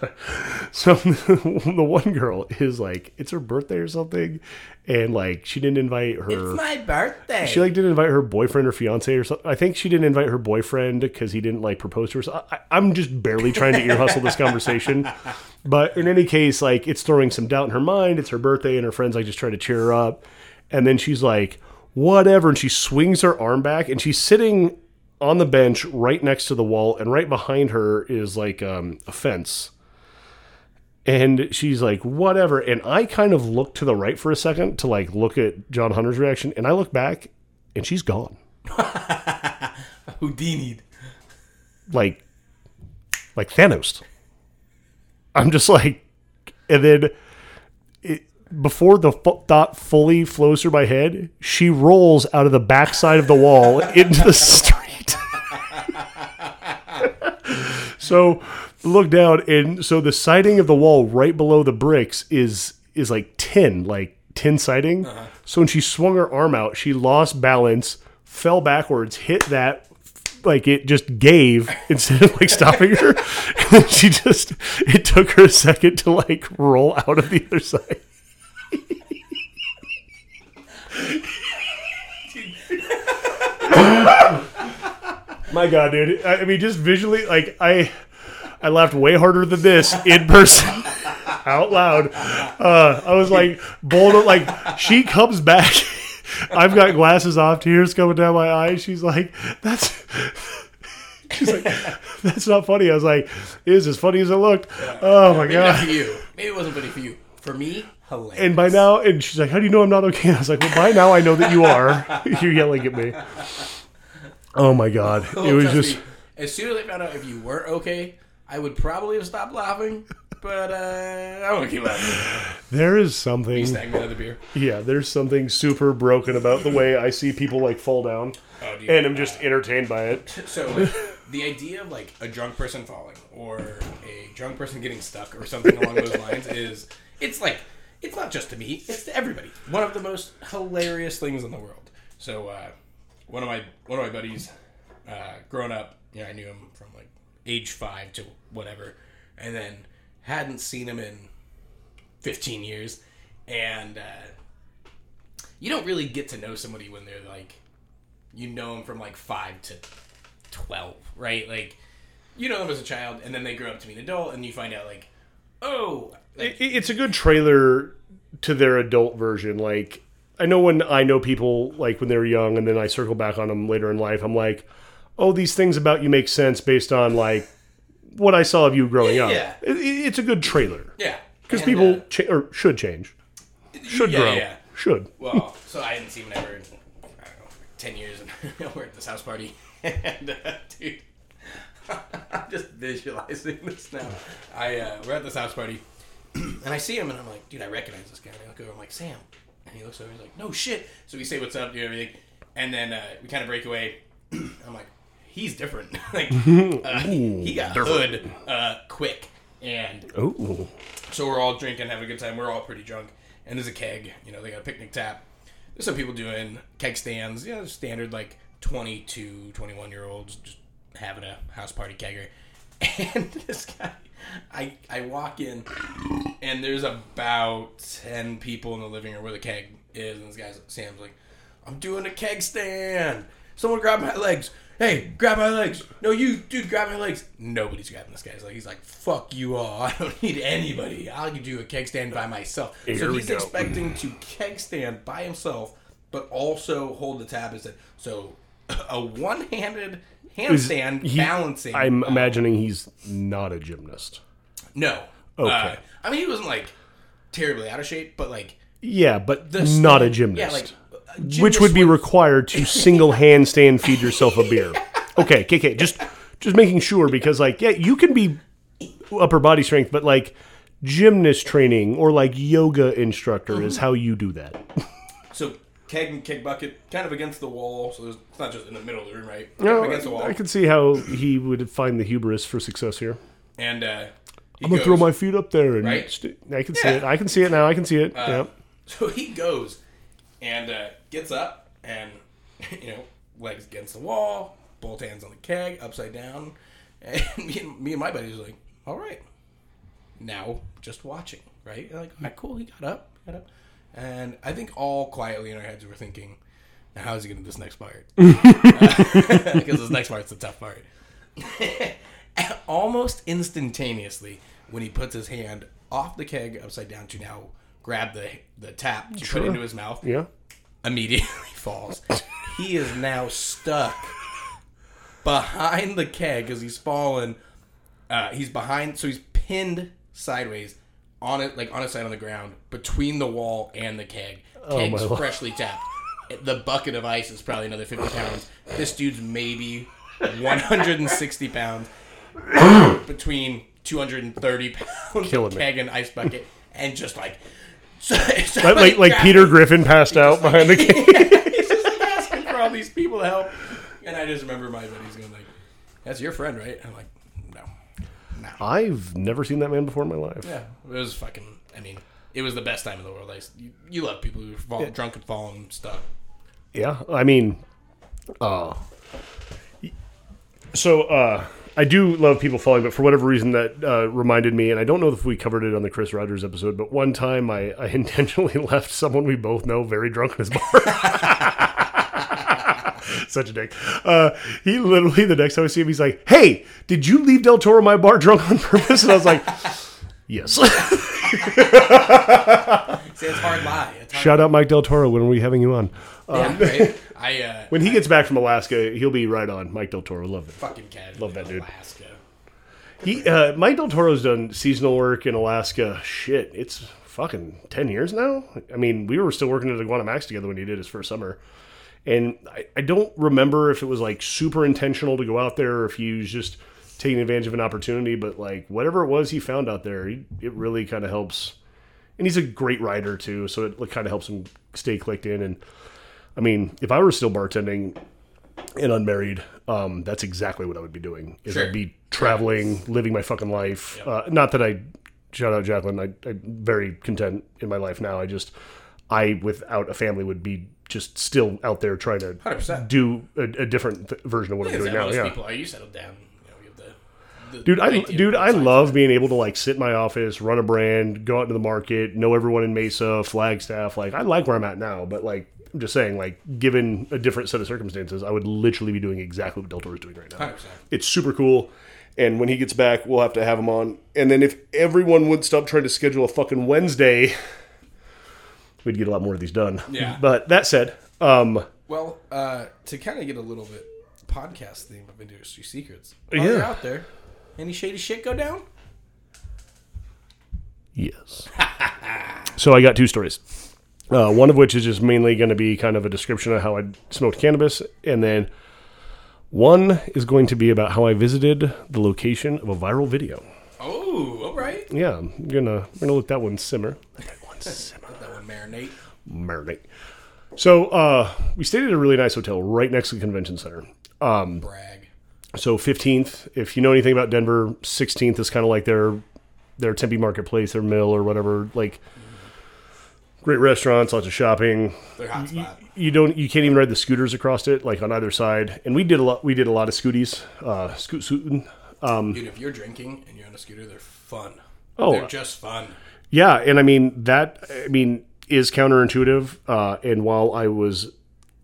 so the one girl is like, it's her birthday or something, and like she didn't invite her. It's my birthday. She like didn't invite her boyfriend or fiance or something. I think she didn't invite her boyfriend because he didn't like propose to her. So I, I'm just barely trying to ear hustle this conversation. But in any case, like it's throwing some doubt in her mind. It's her birthday, and her friends like just try to cheer her up. And then she's like, "Whatever," and she swings her arm back, and she's sitting on the bench right next to the wall, and right behind her is like um, a fence. And she's like, whatever. And I kind of look to the right for a second to like look at John Hunter's reaction. And I look back and she's gone. Houdini'd. Like, like Thanos. I'm just like, and then it, before the fu- thought fully flows through my head, she rolls out of the backside of the wall into the street. so look down, and so the siding of the wall right below the bricks is is like tin, like tin siding. Uh-huh. So when she swung her arm out, she lost balance, fell backwards, hit that. Like it just gave instead of like stopping her, and she just it took her a second to like roll out of the other side. My God, dude! I I mean, just visually, like I, I laughed way harder than this in person, out loud. Uh, I was like, bold, like she comes back. I've got glasses off, tears coming down my eyes. She's like, "That's." She's like, "That's not funny." I was like, "It is as funny as it looked." Oh my Maybe not god! for you. Maybe it wasn't funny for you. For me, hilarious. And by now, and she's like, "How do you know I'm not okay?" I was like, "Well, by now I know that you are." You're yelling at me. Oh my god! Oh, It was just. me, as soon as I found out if you weren't okay, I would probably have stopped laughing. But uh, I want to keep laughing. There is something. Snag me another beer. Yeah, there's something super broken about the way I see people like fall down, Oh, and I'm just entertained by it. So like, the idea of like a drunk person falling or a drunk person getting stuck or something along those lines is it's like it's not just to me, it's to everybody. One of the most hilarious things in the world. So uh, one of my one of my buddies, uh, growing up, you know, I knew him from like age five to whatever, and then hadn't seen him in 15 years, and uh, you don't really get to know somebody when they're like you know them from like five to 12, right? Like, you know them as a child, and then they grow up to be an adult, and you find out, like, oh, like, It- It's a good trailer to their adult version. Like, I know when I know people like when they're young, and then I circle back on them later in life. I'm like, oh, these things about you make sense based on like what I saw of you growing up. Yeah. It- it's a good trailer yeah. because people uh, cha- or should change, should yeah, grow, yeah. should. Well, so I hadn't seen him ever in, I don't know, 10 years, and we're at this house party, and, uh, dude, I'm just visualizing this now. I, uh, we're at this house party, and I see him, and I'm like, dude, I recognize this guy. And I look over, I'm like, Sam. And he looks over, he's like, no shit. So we say what's up, do everything. And then uh, we kind of break away. I'm like, he's different. like uh, he got hood uh, quick, and Oh, so we're all drinking, having a good time. We're all pretty drunk, and there's a keg. You know, they got a picnic tap. There's some people doing keg stands. You know, standard like 22, 21 year olds just having a house party kegger. And this guy, I I walk in, and there's about ten people in the living room where the keg is, and this guy's Sam's like, "I'm doing a keg stand. Someone grab my legs." Hey, grab my legs. No, you, dude, grab my legs. Nobody's grabbing this guy. He's like, he's like, fuck you all. I don't need anybody. I'll do a keg stand by myself. Here so he's expecting to keg stand by himself, but also hold the tab instead. So a one-handed handstand he- balancing. I'm imagining he's not a gymnast. no. Okay. Uh, I mean, he wasn't like terribly out of shape, but like Yeah, but not a gymnast. Yeah, like a which gymnast would be required to single handstand feed yourself a beer. Okay, KK, just just making sure because like yeah, you can be upper body strength, but like gymnast training or like yoga instructor Mm-hmm. is how you do that. So keg and keg bucket, kind of against the wall. So it's not just in the middle of the room, right? Kind of against the wall. I can see how he would find the hubris for success here. and uh, he I'm gonna goes, throw my feet up there and Right? st- I can see it. I can see it now. I can see it. yeah. So he goes and uh, gets up and you know legs against the wall, both hands on the keg, upside down, and me and, me and my buddies were like, "All right, now just watching." Right? Like, all right, cool. He got up, got up, and I think all quietly in our heads we're thinking, "Now how is he gonna do this next part?" Because this next part's the tough part. Almost instantaneously, when he puts his hand off the keg upside down to now grab the the tap to Sure. put into his mouth, Yeah. immediately falls. he is now stuck behind the keg because he's fallen. Uh, he's behind, so he's pinned sideways on it, like on his side on the ground between the wall and the keg. Keg's my Lord. freshly tapped. The bucket of ice is probably another fifty pounds. This dude's maybe one hundred and sixty pounds between two hundred and thirty pounds Killing of me. keg and ice bucket, and just like. So, Like like, like Peter Griffin passed out behind the cage. He's just like asking for all these people to help. And I just remember my buddies going like, "That's your friend, right?" I'm like, "No, no." I've never seen that man before in my life. Yeah, it was fucking. I mean, it was the best time in the world. I, you, you love people who fall drunk and fall and stuff. Yeah, I mean, uh, so uh, I do love people falling, but for whatever reason, that uh, reminded me, and I don't know if we covered it on the Chris Rogers episode, but one time I, I intentionally left someone we both know very drunk in his bar. Such a dick. Uh, he literally, the next time I see him, he's like, Hey, did you leave Del Toro my bar drunk on purpose? And I was like, Yes. See, it's hard lie. It's hard Shout out Mike Del Toro. When are we having you on? Yeah, right? I uh, When he gets back from Alaska, he'll be right on. Mike Del Toro, love it. fucking cat. Love that dude. Alaska. He, uh, Mike Del Toro's done seasonal work in Alaska. Shit, it's fucking ten years now. I mean, we were still working at Iguana Mack's together when he did his first summer, and I, I don't remember if it was like super intentional to go out there or if he was just taking advantage of an opportunity. But like whatever it was he found out there, he, it really kind of helps. And he's a great rider too, so it kind of helps him stay clicked in. And I mean, if I were still bartending and unmarried, um, that's exactly what I would be doing. Is Sure. I'd be traveling, living my fucking life. Uh, not that I shout out Jacqueline. I, I'm very content in my life now. I just I without a family would be just still out there trying to 100%. do a, a different th- version of what I'm doing now. Yeah. people are you settled down. You know, you have the, the Dude, I dude, I love being able to like sit in my office, run a brand, go out into the market, know everyone in Mesa, Flagstaff. Like, I like where I'm at now, but like, I'm just saying, like, given a different set of circumstances, I would literally be doing exactly what Del Toro's doing right now. 100%. It's super cool. And when he gets back, we'll have to have him on. And then if everyone would stop trying to schedule a fucking Wednesday, we'd get a lot more of these done. Yeah. But that said, um, Well, uh, to kind of get a little bit podcast theme of industry secrets. While you're Yeah. out there, any shady shit go down? Yes. so I got two stories. Uh, one of which is just mainly going to be kind of a description of how I smoked cannabis, and then one is going to be about how I visited the location of a viral video. Oh, all right. Yeah, I'm gonna I'm gonna let that one simmer. Let that one simmer. Let that one marinate. Marinate. So uh, we stayed at a really nice hotel right next to the convention center. Um, Brag. so 15th, if you know anything about Denver, 16th is kind of like their their Tempe Marketplace, their mill or whatever. Like great restaurants, lots of shopping. They're hot spot. You don't, you can't even ride the scooters across it, like on either side. And we did a lot. We did a lot of scooties, uh, scoot scooting. Dude, if you're drinking and you're on a scooter, they're fun. Oh, they're just fun. Yeah, and I mean that. I mean is counterintuitive. Uh, and while I was,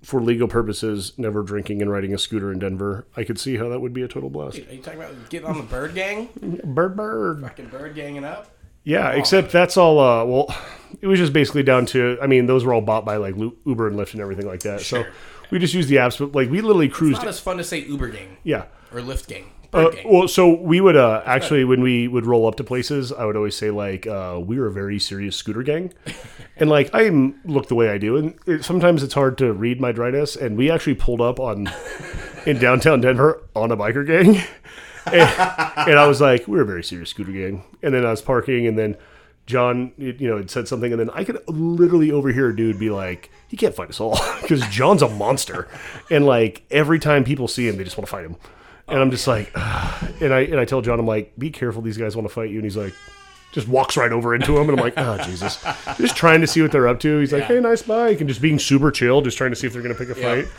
for legal purposes, never drinking and riding a scooter in Denver, I could see how that would be a total blast. Are you talking about getting on the bird gang? Bird, bird. Fucking bird ganging up? Yeah, except that's all. Uh, well, it was just basically down to. I mean, those were all bought by like Uber and Lyft and everything like that. So we just used the apps, but like we literally cruised. Not as fun to say Uber gang yeah. or Lyft gang. Uh, well, so we would uh, actually when we would roll up to places, I would always say like uh, we were a very serious scooter gang, and like I look the way I do, and it, sometimes it's hard to read my dryness. And we actually pulled up on in downtown Denver on a biker gang, and, and I was like, we're a very serious scooter gang. And then I was parking, and then John, you know, had said something, and then I could literally overhear a dude be like, he can't fight us all because John's a monster, and like every time people see him, they just want to fight him. And I'm just like, and I and I tell John, I'm like, be careful, these guys want to fight you. And he's like, just walks right over into him, and I'm like, oh Jesus, just trying to see what they're up to. He's like, Yeah. hey, nice bike, and just being super chill, just trying to see if they're gonna pick a Yeah. fight.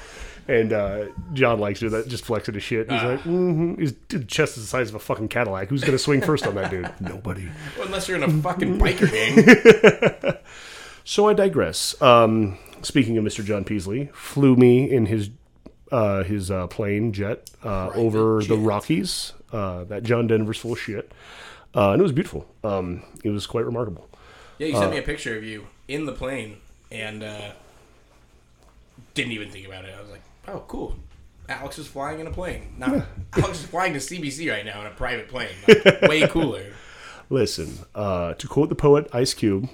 And uh, John likes to do that, just flexing his shit. He's like, mm-hmm. his dude, chest is the size of a fucking Cadillac. Who's gonna swing first on that dude? Nobody. Well, unless you're in a fucking biker gang. So I digress. Um, speaking of Mr. John Peasley, flew me in his uh, his uh, plane jet uh, over the jet. Rockies. Uh, that John Denver's full of shit, uh, and it was beautiful. Um, it was quite remarkable. Yeah, you sent me a picture of you in the plane and uh, didn't even think about it. I was like, oh, cool. Alex is flying in a plane. Now, Alex is flying to CBC right now in a private plane. Like, way cooler. Listen, uh, to quote the poet Ice Cube,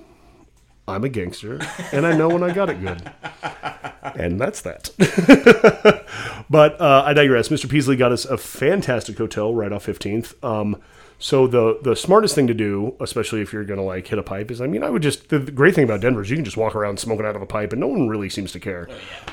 I'm a gangster, and I know when I got it good. And that's that. but uh, I digress. Mr. Peasley got us a fantastic hotel right off 15th. Um, so the the smartest thing to do, especially if you're going to like hit a pipe, is I mean I would just the, the great thing about Denver is you can just walk around smoking out of a pipe and no one really seems to care.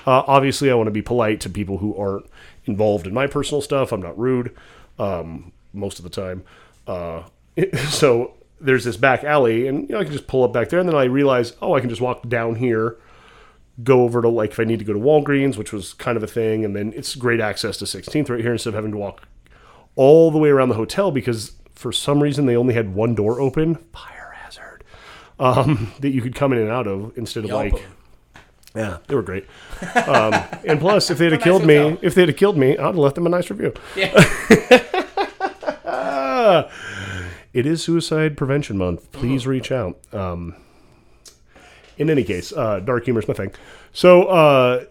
uh, obviously, I want to be polite to people who aren't involved in my personal stuff. I'm not rude um, most of the time. Uh, so there's this back alley, and you know I can just pull up back there, and then I realize, oh, I can just walk down here, go over to like if I need to go to Walgreens, which was kind of a thing, and then it's great access to 16th right here instead of having to walk all the way around the hotel because for some reason they only had one door open, fire hazard, um, that you could come in and out of instead of Yelp like. Yeah, they were great. Um, and plus, if they'd have killed me, if they'd have killed me, I'd have left them a nice review. Yeah. It is Suicide Prevention Month. Please reach out. Um, in any case, uh, dark humor is my thing. So, uh,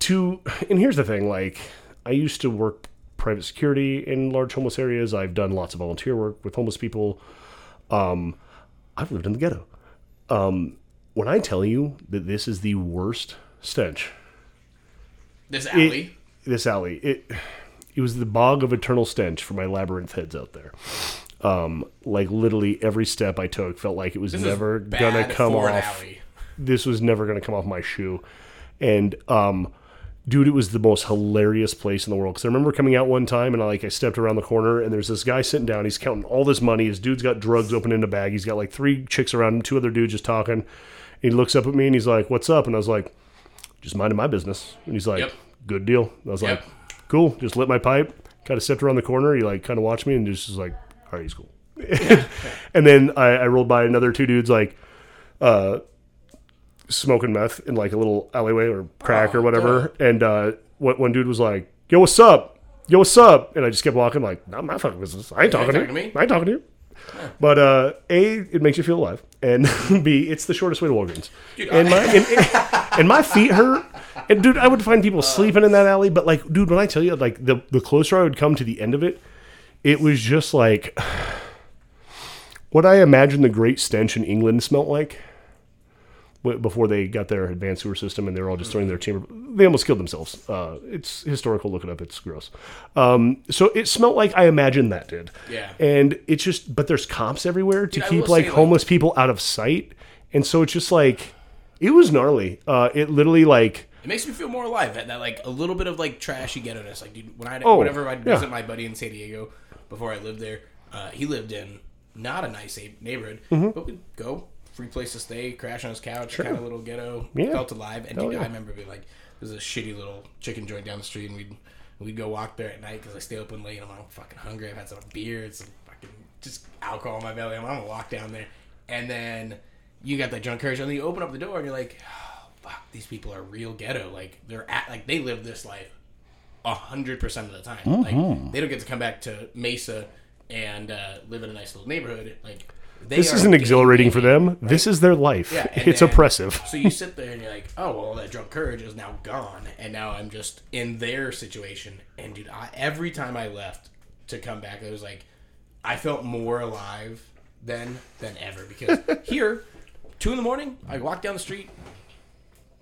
to and here's the thing: like, I used to work private security in large homeless areas. I've done lots of volunteer work with homeless people. Um, I've lived in the ghetto. Um, when I tell you that this is the worst stench This it- alley. this alley. It it was the bog of eternal stench for my labyrinth heads out there. Um, like literally every step I took felt like it was this never gonna come off. This was never gonna come off my shoe. And um, dude, it was the most hilarious place in the world. Because I remember coming out one time and I like I stepped around the corner and there's this guy sitting down. He's counting all this money. His dude's got drugs open in a bag. He's got like three chicks around him, two other dudes just talking. And he looks up at me and he's like, "What's up?" And I was like, "Just minding my business." And he's like, Yep. "Good deal." And I was Yep. like, "Cool." Just lit my pipe. Kind of stepped around the corner. He like kind of watched me and just was like, "All right, he's cool." and then I, I rolled by another two dudes like uh, smoking meth in like a little alleyway or crack Oh, or whatever. And uh, what one dude was like, "Yo, what's up? Yo, what's up?" And I just kept walking like, "Not my fucking business. I ain't talking, to, talking you. to me." I ain't talking to you." But uh, a, it makes you feel alive, and b, it's the shortest way to Walgreens. Dude, and I- my and, and my feet hurt. And dude, I would find people sleeping in that alley. But like, dude, when I tell you, like the the closer I would come to the end of it, it was just like what I imagine the great stench in England smelt like before they got their advanced sewer system and they were all just throwing their chamber. They almost killed themselves. Uh, it's historical. Look it up. It's gross. Um, so it smelled like I imagine that did. Yeah. And it's just, but there's cops everywhere to I keep like say, like- homeless people out of sight. And so it's just like, it was gnarly. Uh, it literally like, It makes me feel more alive. That, that like a little bit of like trashy ghetto-ness. Like, dude, when I Oh, whenever I'd yeah. visit my buddy in San Diego before I lived there, uh, he lived in not a nice neighborhood, Mm-hmm. but we'd go free place to stay, crash on his couch, kind of little ghetto. Yeah. Felt alive, and dude, yeah. I remember being like, there's a shitty little chicken joint down the street, and we'd we'd go walk there at night because I stay open late. and I'm like, fucking hungry. I've had some beer, and some fucking just alcohol in my belly. I'm, I'm gonna walk down there, and then you got that drunk courage, and then you open up the door, and you're like, oh, fuck, these people are real ghetto. Like they're at like they live this life a hundred percent of the time. Like they don't get to come back to Mesa and uh, live in a nice little neighborhood. Like they This isn't exhilarating for them. This is their life. Yeah, it's then- oppressive. So you sit there and you're like, oh well, that drunk courage is now gone, and now I'm just in their situation. And dude, I, every time I left to come back, it was like I felt more alive then than ever because here, two in the morning, I walk down the street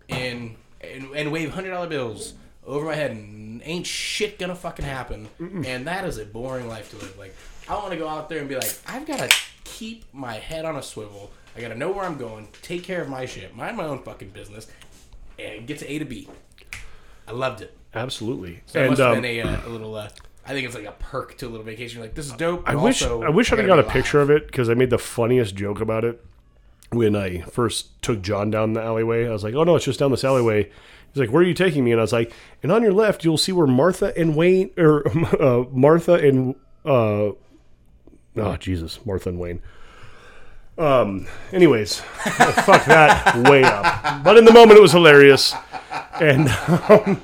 and and, and wave hundred dollar bills over my head, and ain't shit gonna fucking happen. And that is a boring life to live. Like I want to go out there and be like, I've got to keep my head on a swivel. I got to know where I'm going, take care of my shit, mind my own fucking business, and get to A to B. I loved it. Absolutely. So it and must have um, been a, uh, a little. Uh, I think it's like a perk to a little vacation. You're like, this is dope. I wish also, I wish I'd gotta got a picture of it because I made the funniest joke about it when I first took John down the alleyway. I was like, "Oh no, it's just down this alleyway." He's like, "Where are you taking me?" And I was like, "And on your left, you'll see where Martha and Wayne or uh, Martha and uh, oh Jesus, Martha and Wayne." Um. Anyways, fuck that way up. But in the moment, it was hilarious, and. Um,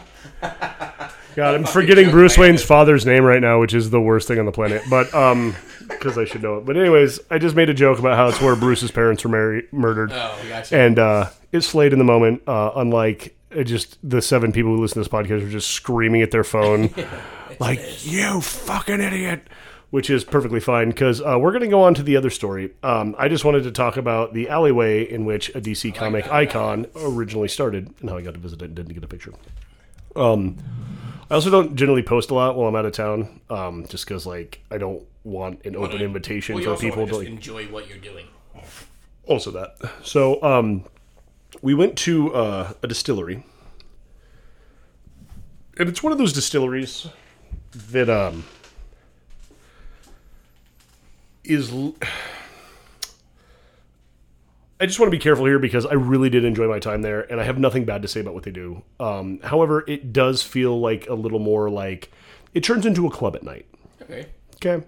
God, I'm forgetting Bruce. Wayne's father's name right now, which is the worst thing on the planet. But um, because I should know it. But anyways, I just made a joke about how it's where Bruce's parents were married, murdered, Oh, gotcha. and uh, it slayed in the moment. Uh, unlike uh, just the seven people who listen to this podcast are just screaming at their phone, like "You fucking idiot." Which is perfectly fine because uh, we're going to go on to the other story. Um, I just wanted to talk about the alleyway in which a DC comic that. icon originally started and how I got to visit it and didn't get a picture. Um, I also don't generally post a lot while I'm out of town, um, just because like I don't want an open invitation well, for people wanna like. enjoy what you're doing. Also that. So um, we went to uh, a distillery, and it's one of those distilleries that um is. l- I just want to be careful here because I really did enjoy my time there, and I have nothing bad to say about what they do. Um, however, it does feel like a little more like it turns into a club at night. Okay. Okay.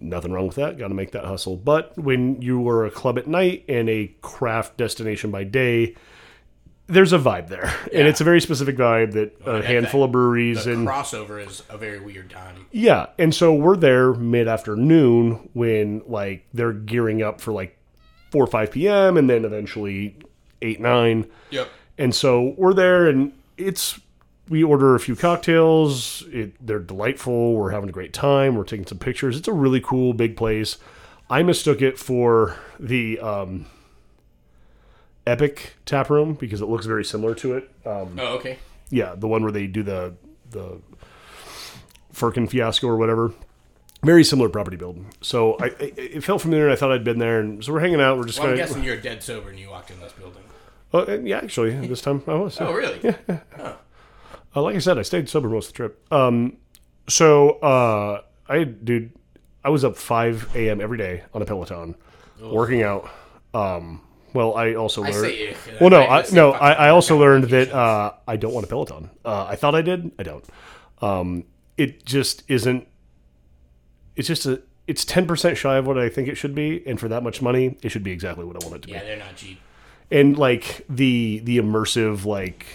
Nothing wrong with that. Got to make that hustle. But when you are a club at night and a craft destination by day, there's a vibe there. And it's a very specific vibe that a get handful that. of breweries The and crossover is a very weird time. yeah, and so we're there mid afternoon when like they're gearing up for like four or five p.m. and then eventually eight nine. Yep. And so we're there, and it's we order a few cocktails. It, they're delightful. We're having a great time. We're taking some pictures. It's a really cool big place. I mistook it for the um, Epic Tap Room because it looks very similar to it. Um, Oh, okay. yeah, the one where they do the the Firkin fiasco or whatever. Very similar property build. So I, I it felt familiar. and I thought I'd been there, and so we're hanging out. We're just Well, I'm guessing you're dead sober and you walked in this building. of yeah. Actually, this time I was. Oh, really? Yeah. Uh, like I said, I stayed sober most of the trip. Um, so uh, I, dude, I was up five a.m. every day on a Peloton, working out. Um, well, I also I learned. say well, no, I I, no, I. I also learned that uh, I don't want a Peloton. Uh, I thought I did. I don't. Um, it just isn't. It's just a. It's ten percent shy of what I think it should be, and for that much money, it should be exactly what I want it to be Yeah, they're not cheap. and like the the immersive like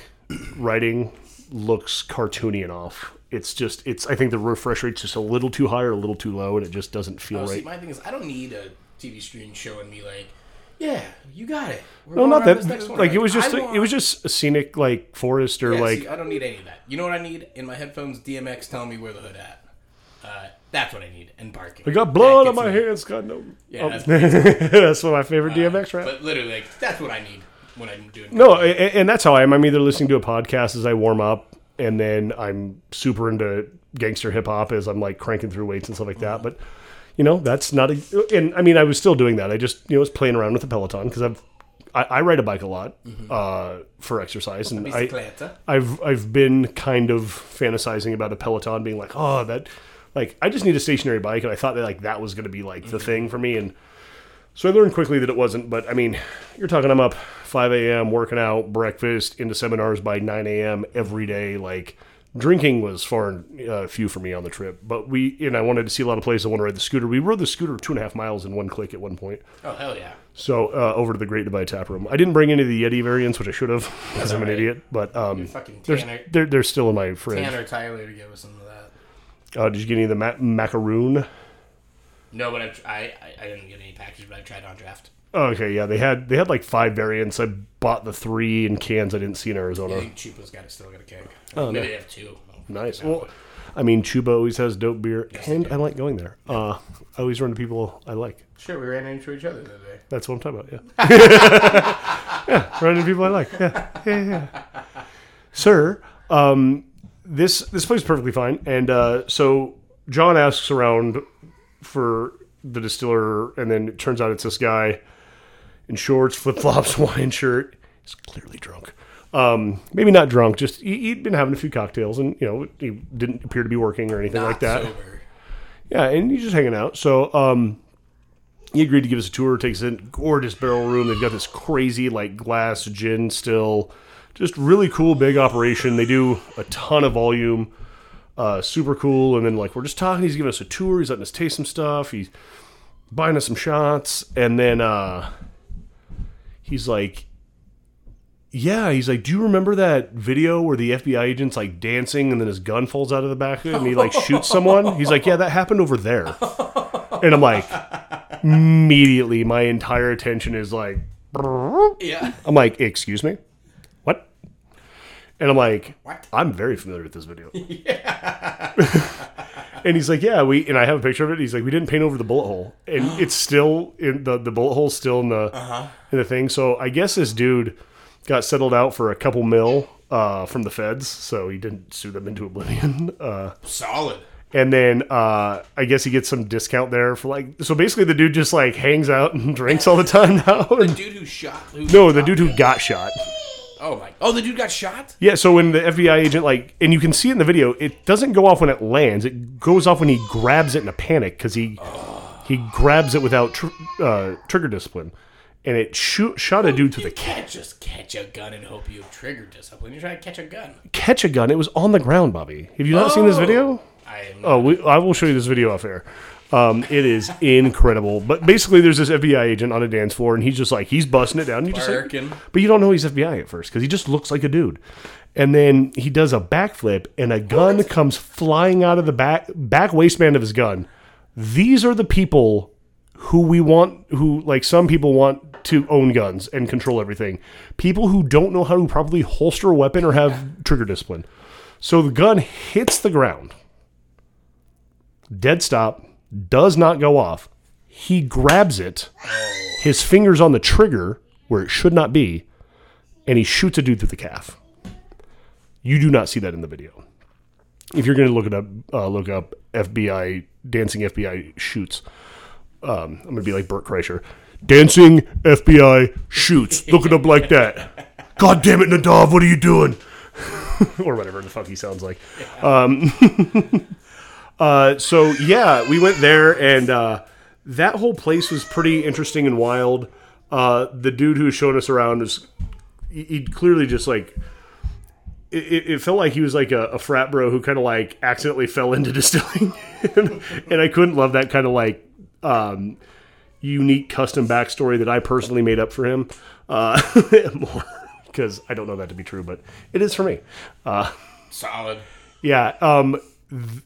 writing looks cartoony and off. It's just it's I think the refresh rate's just a little too high or a little too low, and it just doesn't feel Oh, see, right. my thing is, I don't need a TV screen showing me like, yeah, you got it. We're No, not that. one. Like it was just want- it was just a scenic like forest or Yeah, like see, I don't need any of that. You know what I need in my headphones? DMX telling me where the hood at. Uh, that's what I need. And barking. I got blood on my me. hands. God no. Yeah, Oh, that's, that's one of my favorite DMX rap. But literally, like, that's what I need when I'm doing. No, a- a- and that's how I am. I'm either listening to a podcast as I warm up, and then I'm super into gangster hip hop as I'm like cranking through weights and stuff like that. Mm-hmm. But you know, that's not a. And I mean, I was still doing that. I just you know was playing around with the Peloton because I've I, I ride a bike a lot mm-hmm. uh, for exercise, and I, I've I've been kind of fantasizing about a Peloton being like, oh, that like I just need a stationary bike, and I thought that like that was going to be like the mm-hmm. thing for me, and so I learned quickly that it wasn't. But I mean, you're talking I'm up 5 a.m. working out, breakfast, into seminars by 9 a.m. every day. Like drinking was far and uh, few for me on the trip, but we and I wanted to see a lot of places. I want to ride the scooter. We rode the scooter two and a half miles in one click at one point. Oh hell yeah! So uh, over to the Great Divide Tap Room. I didn't bring any of the Yeti variants, which I should have, because I'm an alright. idiot. But um, Tanner, they're they're still in my fridge. Tanner Tyler to give us some of that. Uh, did you get any of the ma- macaroon? No, but I've, I I I didn't get any package, but I tried on draft. Oh, okay, yeah, they had they had like five variants. I bought the three in cans I didn't see in I Arizona. think Chupa's got it, still got a keg. Oh, Maybe nice. they have two. Nice. Well, I mean, Chuba always has dope beer, and I like going there. Uh, I always run to people I like. Sure, we ran into each other the other day. That's what I'm talking about. Yeah, yeah, run into people I like. Yeah, yeah, yeah. Sir, um, this this place is perfectly fine, and uh, so John asks around for the distiller, and then it turns out it's this guy in shorts, flip flops, wine shirt. He's clearly drunk. Um, maybe not drunk, just he, he'd been having a few cocktails, and you know he didn't appear to be working or anything Not like that. sober. Yeah, and he's just hanging out. So um, he agreed to give us a tour. Takes us in gorgeous barrel room. They've got this crazy like glass gin still, just really cool big operation. They do a ton of volume, uh, super cool. And then like we're just talking. He's giving us a tour. He's letting us taste some stuff. He's buying us some shots, and then uh, he's like. Yeah, he's like, do you remember that video where the FBI agent's like dancing and then his gun falls out of the back of it and he like shoots someone? He's like, yeah, that happened over there. And I'm like, immediately, my entire attention is like, Yeah. I'm like, excuse me? And I'm like, What? I'm very familiar with this video. yeah. and he's like, yeah, we and I have a picture of it. He's like, we didn't paint over the bullet hole, and it's still in the the bullet hole's still in the uh-huh. in the thing. So I guess this dude got settled out for a couple mil uh, from the feds, so he didn't sue them into oblivion. Uh, Solid. and then uh, I guess he gets some discount there for like. So basically, the dude just like hangs out and drinks all the time now. And- Dude who shot. Who no, the dude who got shot. Oh my. Oh, the dude got shot. Yeah, so when the FBI agent like, and you can see it in the video, it doesn't go off when it lands. It goes off when he grabs it in a panic because he he grabs it without tr- uh, trigger discipline, and it shoot shot a dude You the can't just catch a gun and hope you have trigger discipline. You're trying to catch a gun. catch a gun. It was on the ground, Bobby. Have you not seen this video? I. Oh, we, I will show you this video off air. Um, it is incredible. But basically, there's this FBI agent on a dance floor, and he's just like he's busting it down. And you just like, Barking. but you don't know he's FBI at first because he just looks like a dude. And then he does a backflip, and a gun comes flying out of the back back waistband of his gun. These are the people who we want, who like some people want to own guns and control everything. People who don't know how to properly holster a weapon or have trigger discipline. So the gun hits the ground dead stop, does not go off. He grabs it, his fingers on the trigger where it should not be, and he shoots a dude through the calf. You do not see that in the video. If you're going to look it up, uh, look up FBI dancing FBI shoots. Um, I'm going to be like Bert Kreischer. Dancing FBI shoots. Look it up like that. God damn it, Nadav, what are you doing? or whatever the fuck he sounds like. Uh, so yeah, we went there, and uh, that whole place was pretty interesting and wild. Uh, the dude who showed us around was he, clearly just like it, it felt like he was like a, a frat bro who kind of like accidentally fell into distilling, and, and I couldn't love that kind of like um, unique custom backstory that I personally made up for him uh, more because I don't know that to be true, but it is for me. Uh, Solid. yeah. Um,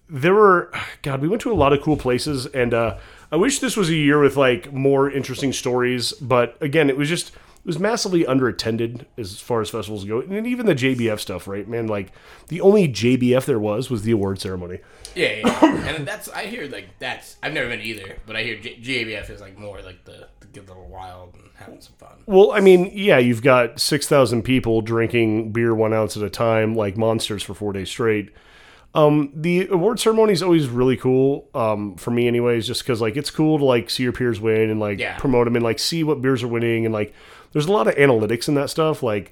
there were, God, we went to a lot of cool places, and uh, I wish this was a year with like more interesting stories. But again, it was just it was massively underattended as far as festivals go, and even the GABF stuff, right? Man, like the only GABF there was was the award ceremony. Yeah, yeah. and that's I hear like that's I've never been either, but I hear J- GABF is like more like the, the get a little wild and having some fun. Well, I mean, yeah, you've got six thousand people drinking beer one ounce at a time, like monsters, for four days straight. Um, the award ceremony is always really cool um, for me, anyways, just because like it's cool to like see your peers win and like Yeah. promote them and like see what beers are winning and like there's a lot of analytics in that stuff. Like,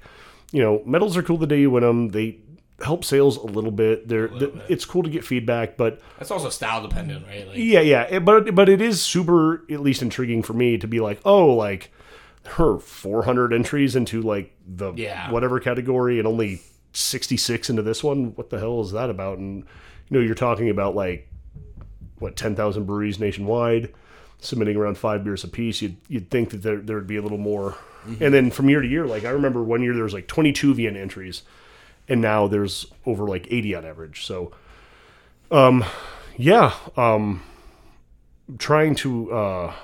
you know, medals are cool the day you win them. They help sales a little bit. They're th- it's cool to get feedback, but That's also style dependent, right? Like, yeah, yeah. But but it is super at least intriguing for me to be like, oh, like her 400 entries into like the Yeah. whatever category and only 66 into this one. What the hell is that about? And you know, you're talking about like what 10,000 breweries nationwide submitting around five beers a piece. You'd you'd think that there there would be a little more. And then from year to year, like I remember one year there was like 22 Vienna entries, and now there's over like 80 on average. So, um, yeah, um, trying to uh,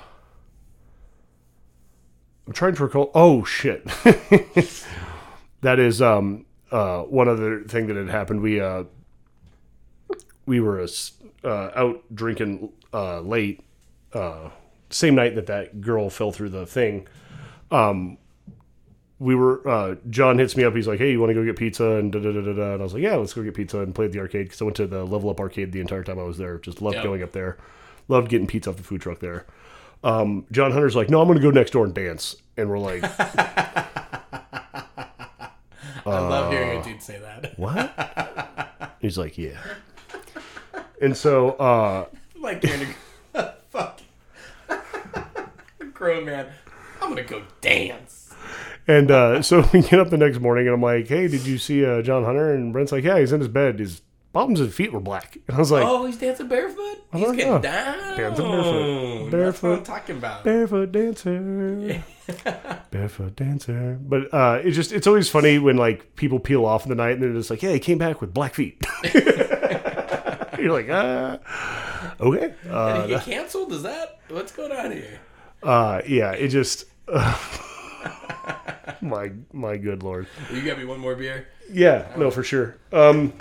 I'm trying to recall. Oh shit, that is um uh one other thing that had happened. We uh we were uh, uh, out drinking uh, late uh, same night that that girl fell through the thing. Um, we were uh, John hits me up. He's like, "Hey, you want to go get pizza?" And da da da da da. And I was like, "Yeah, let's go get pizza." And play at the arcade because I went to the Level Up arcade the entire time I was there. Just loved Yeah. going up there. Loved getting pizza off the food truck there. Um, John Hunter's like, "No, I'm going to go next door and dance." And we're like, I love hearing a dude say that. "What?" He's like, "Yeah." And so uh, like a fuck grown man. I'm gonna go dance. And uh, so we get up the next morning, and I'm like, "Hey, did you see uh, John Hunter?" And Brent's like, "Yeah, he's in his bed. His bottoms and feet were black." And I was like, Oh, he's dancing barefoot. He's like, getting oh, down. dancing barefoot. That's what I'm Barefoot. talking about. "Barefoot dancer, barefoot dancer." But uh, it's just it's always funny when like people peel off in the night, and they're just like, "Yeah, he came back with black feet." You're like, "Ah, okay." Uh, Did he get canceled? Is that what's going on here? uh, yeah, it just. my my good lord. You got me one more beer. Yeah, no, for sure. Um,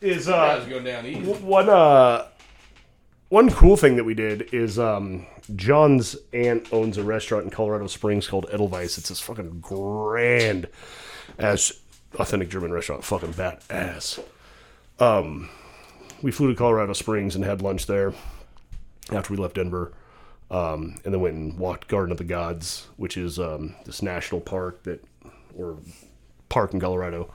is uh going down easy. one uh one cool thing that we did is um John's aunt owns a restaurant in Colorado Springs called Edelweiss. It's this fucking grand as authentic German restaurant, fucking badass. Um we flew to Colorado Springs and had lunch there after we left Denver. Um, and then went and walked Garden of the Gods, which is um, this national park that, or park in Colorado,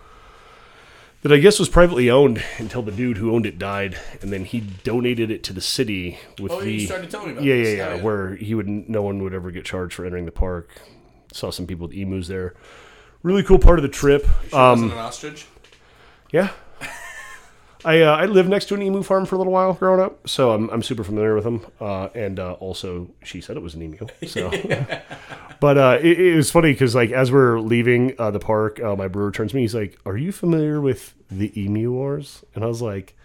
that I guess was privately owned until the dude who owned it died, and then he donated it to the city with Oh, the you started telling me about yeah, this. yeah, Oh, yeah, where he would no one would ever get charged for entering the park. Saw some people with emus there. Really cool part of the trip. Um, Wasn't an ostrich. yeah. I uh, I lived next to an emu farm for a little while growing up, so I'm, I'm super familiar with them. Uh, and uh, also, she said it was an emu. So, but uh, it, it was funny because like as we're leaving uh, the park, uh, my brewer turns to me. He's like, "Are you familiar with the emu wars?" And I was like,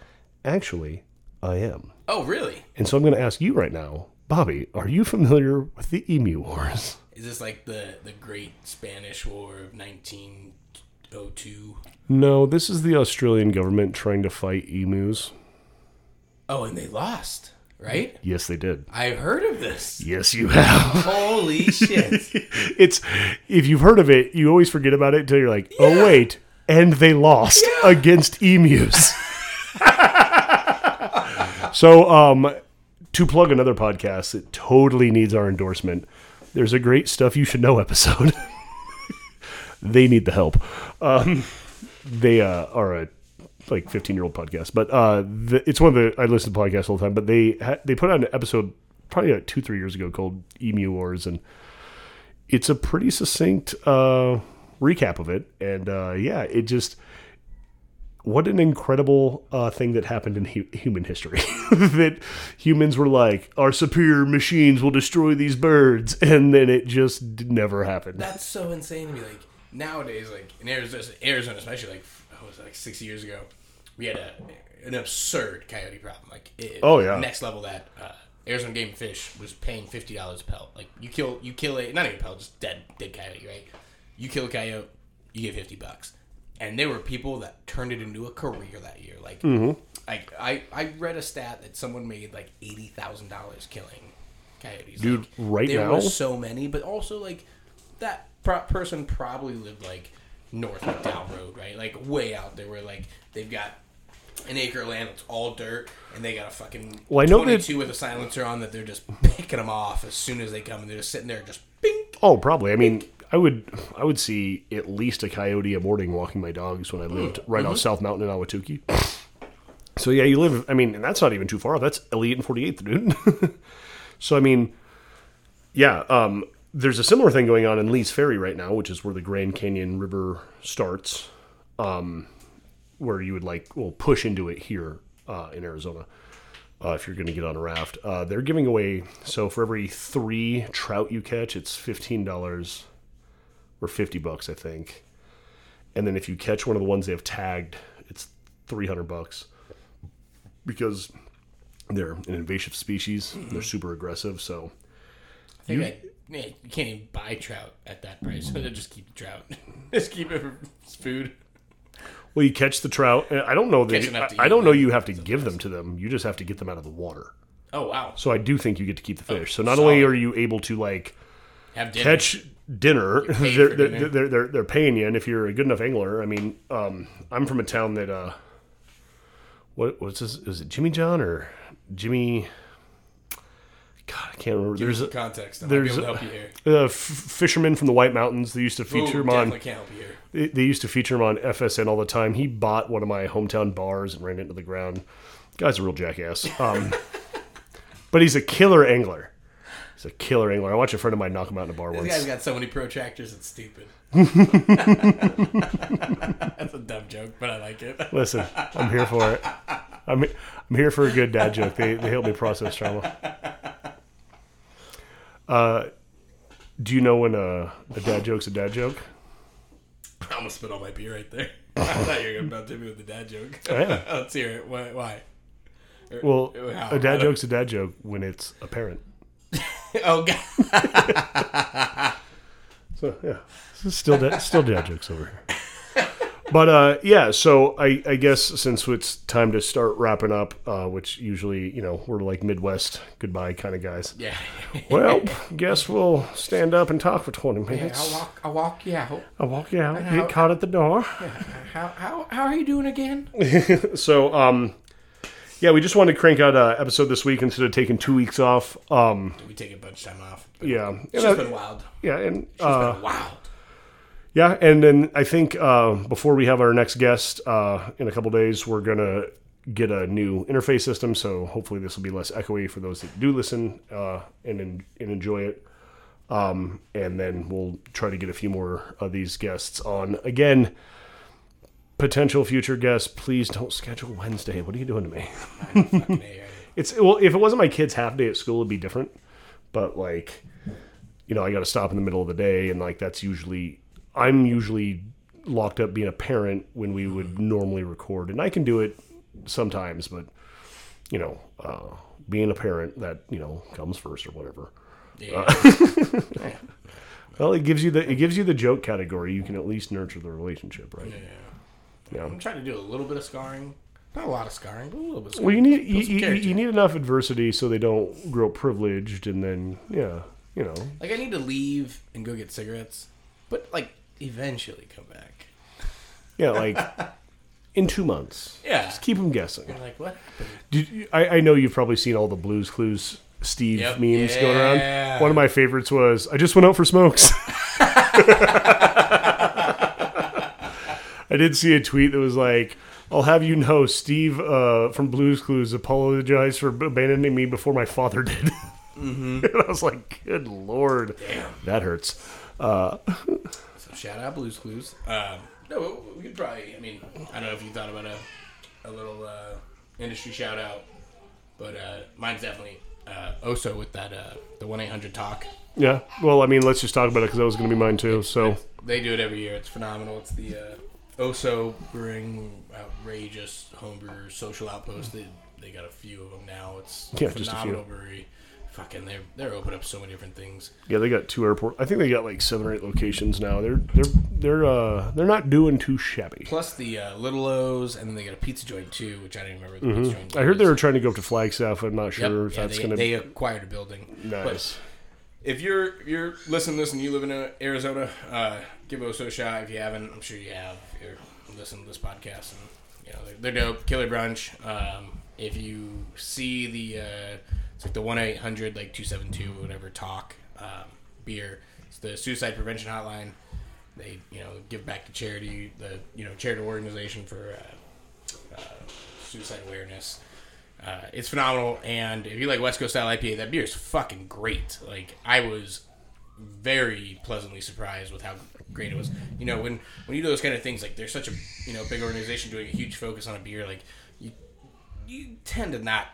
"Actually, I am." Oh, really? And so I'm going to ask you right now, Bobby, are you familiar with the emu wars? Is this like the the Great Spanish War of 1902? No, this is the Australian government trying to fight emus. Oh, and they lost, right? Yes, they did. I heard of this. Yes, you have. Holy shit! it's if you've heard of it, you always forget about it until you're like, oh wait, and they lost against emus. so, um, to plug another podcast that totally needs our endorsement, there's a great stuff you should know episode. they need the help. Um, they uh, are a like 15 year old podcast, but uh, the, it's one of the I listen to podcasts all the time. But they ha- they put out an episode probably like two three years ago called Emu Wars, and it's a pretty succinct uh, recap of it. And uh, yeah, it just what an incredible uh, thing that happened in hu- human history. that humans were like, our superior machines will destroy these birds, and then it just never happened. That's so insane to me. Like nowadays, like in Arizona, Arizona especially, like oh, was it like six years ago, we had a an absurd coyote problem. Like it, Oh, yeah. next level that uh, Arizona Game Fish was paying fifty dollars a pelt. Like you kill you kill a not even a pelt, just dead dead coyote, right? You kill a coyote, you get fifty bucks. And there were people that turned it into a career that year. Like, like I, I read a stat that someone made like eighty thousand dollars killing coyotes. Dude, Like, right there now? were so many, but also like that pro- person probably lived like north of Down Road, right? Like way out there, where like they've got an acre of land that's all dirt, and they got a fucking Well, I know that- twenty-two with a silencer on that they're just picking them off as soon as they come, and they're just sitting there, just bink, Oh, probably. I mean, I would I would see at least a coyote a morning walking my dogs when I lived right off South Mountain in Ahwatukee. So yeah, you live. I mean, and that's not even too far. That's Elliott and Forty Eighth, dude. so I mean, yeah. Um, there's a similar thing going on in Lee's Ferry right now, which is where the Grand Canyon River starts. Um, where you would like well push into it here uh, in Arizona. Uh, if you're going to get on a raft, uh, they're giving away. So for every three trout you catch, it's fifteen dollars or fifty bucks, I think. And then if you catch one of the ones they have tagged, it's three hundred bucks because they're an invasive species. They're super aggressive. So I think I, yeah, you can't even buy trout at that price. So they just keep the trout. just keep it for food. well, you catch the trout. I don't know Catch that enough to I, I eat don't know them. you have to give them to them. You just have to get them out of the water. Oh wow! So I do think you get to keep the fish. so not solid. only are you able to like Have dinner. catch dinner. paid They're, for they're, dinner. they're, they're, they're paying you, and if you're a good enough angler, I mean, um, I'm from a town that uh, what what's this? Is it Jimmy John or Jimmy? God, I can't remember. There's There's a, context. I might there's be able to help you here. a f- fisherman from the White Mountains. They used to feature Ooh, him on. definitely can't help you here. They, they used to feature him on FSN all the time. He bought one of my hometown bars and ran it into the ground. Guy's a real jackass. Um, but he's a killer angler. He's a killer angler. I watched a friend of mine knock him out in a bar This once. guy's got so many protractors. It's stupid. That's a dumb joke, but I like it. Listen, I'm here for it. I'm I'm here for a good dad joke. They they help me process trauma. Uh, do you know when a, a dad joke's a dad joke? I'm gonna spit all my beer right there. I thought you were about to hit me with the dad joke. Yeah. Let's hear it. Why? why? Well, How? a I dad joke's a dad joke when it's apparent. Oh god. So yeah, this is still dad, still dad jokes over here. But uh, yeah, so I, I guess since it's time to start wrapping up, uh, which usually you know we're like Midwest goodbye kind of guys. Yeah. Well, guess we'll stand up and talk for twenty minutes. I'll walk. I'll walk you out. I'll walk you out, get caught at the door. How how how are you doing again? So, um, yeah, we just wanted to crank out an episode this week instead of taking two weeks off. Um, We take a bunch of time off. yeah, It's just uh, been wild. yeah, and It's uh, been wild. Yeah, and then I think uh, before we have our next guest uh, in a couple days, we're gonna get a new interface system. So hopefully this will be less echoey for those that do listen uh, and and enjoy it. Um, and then we'll try to get a few more of these guests on again. Potential future guests, please don't schedule Wednesday. What are you doing to me? It's well, if it wasn't my kid's half day at school, it'd be different. But like, you know, I got to stop in the middle of the day, and like that's usually I'm usually locked up being a parent when we would normally record, and I can do it sometimes, but you know, uh, being a parent that you know comes first or whatever. Yeah. Well, it gives you the it gives you the joke category. You can at least nurture the relationship, right? Yeah. Yeah. I'm trying to do a little bit of scarring. Not a lot of scarring, but a little bit of Well, you need you, you, you need enough adversity so they don't grow privileged, and then yeah, you know, Like I need to leave and go get cigarettes, but like eventually come back. Yeah, like in two months. Yeah. Just keep them guessing. You're like, what happened? Did you, I, I know you've probably seen all the Blues Clues Steve Yep. memes going around. Yeah. One of my favorites was I just went out for smokes. I did see a tweet that was like, I'll have you know, Steve uh, from Blues Clues apologized for abandoning me before my father did. and I was like, good lord. Damn. That hurts. Uh, shout out Blues Clues. Um, no, we could probably. I mean, I don't know if you thought about a a little uh, industry shout out, but uh, mine's definitely uh, OHSO with that uh, the one eight hundred talk. yeah. Well, I mean, let's just talk about it because that was going to be mine too. So. They do it every year. It's phenomenal. It's the uh, OHSO Brewing outrageous homebrew social outpost. They they got a few of them now. It's Yeah, just a phenomenal brewery. Fucking, they're they're opening up so many different things. Yeah, they got two airport. I think they got like seven or eight locations now. They're they're they're uh they're not doing too shabby. Plus the uh, Little O's, and then they got a pizza joint too, which I didn't remember the pizza joint. Mm-hmm. I heard they were trying to go up to Flagstaff. I'm not Yep, sure if yeah, that's they, going to they acquired a building. But nice. if you're if you're listening to this and you live in uh, Arizona, uh, give OHSO a shot. If you haven't, I'm sure you have. If you're listening to this podcast, and you know they're, they're dope. Killer brunch. Um, if you see the uh, it's like the one eight hundred like two seven two whatever talk um, beer, It's the suicide prevention hotline. They you know give back to charity, the you know charity organization for uh, uh, suicide awareness. Uh, it's phenomenal, and if you like West Coast style IPA, that beer is fucking great. Like I was very pleasantly surprised with how great it was. You know, when when you do those kind of things, like there's such a you know big organization doing a huge focus on a beer, like you you tend to not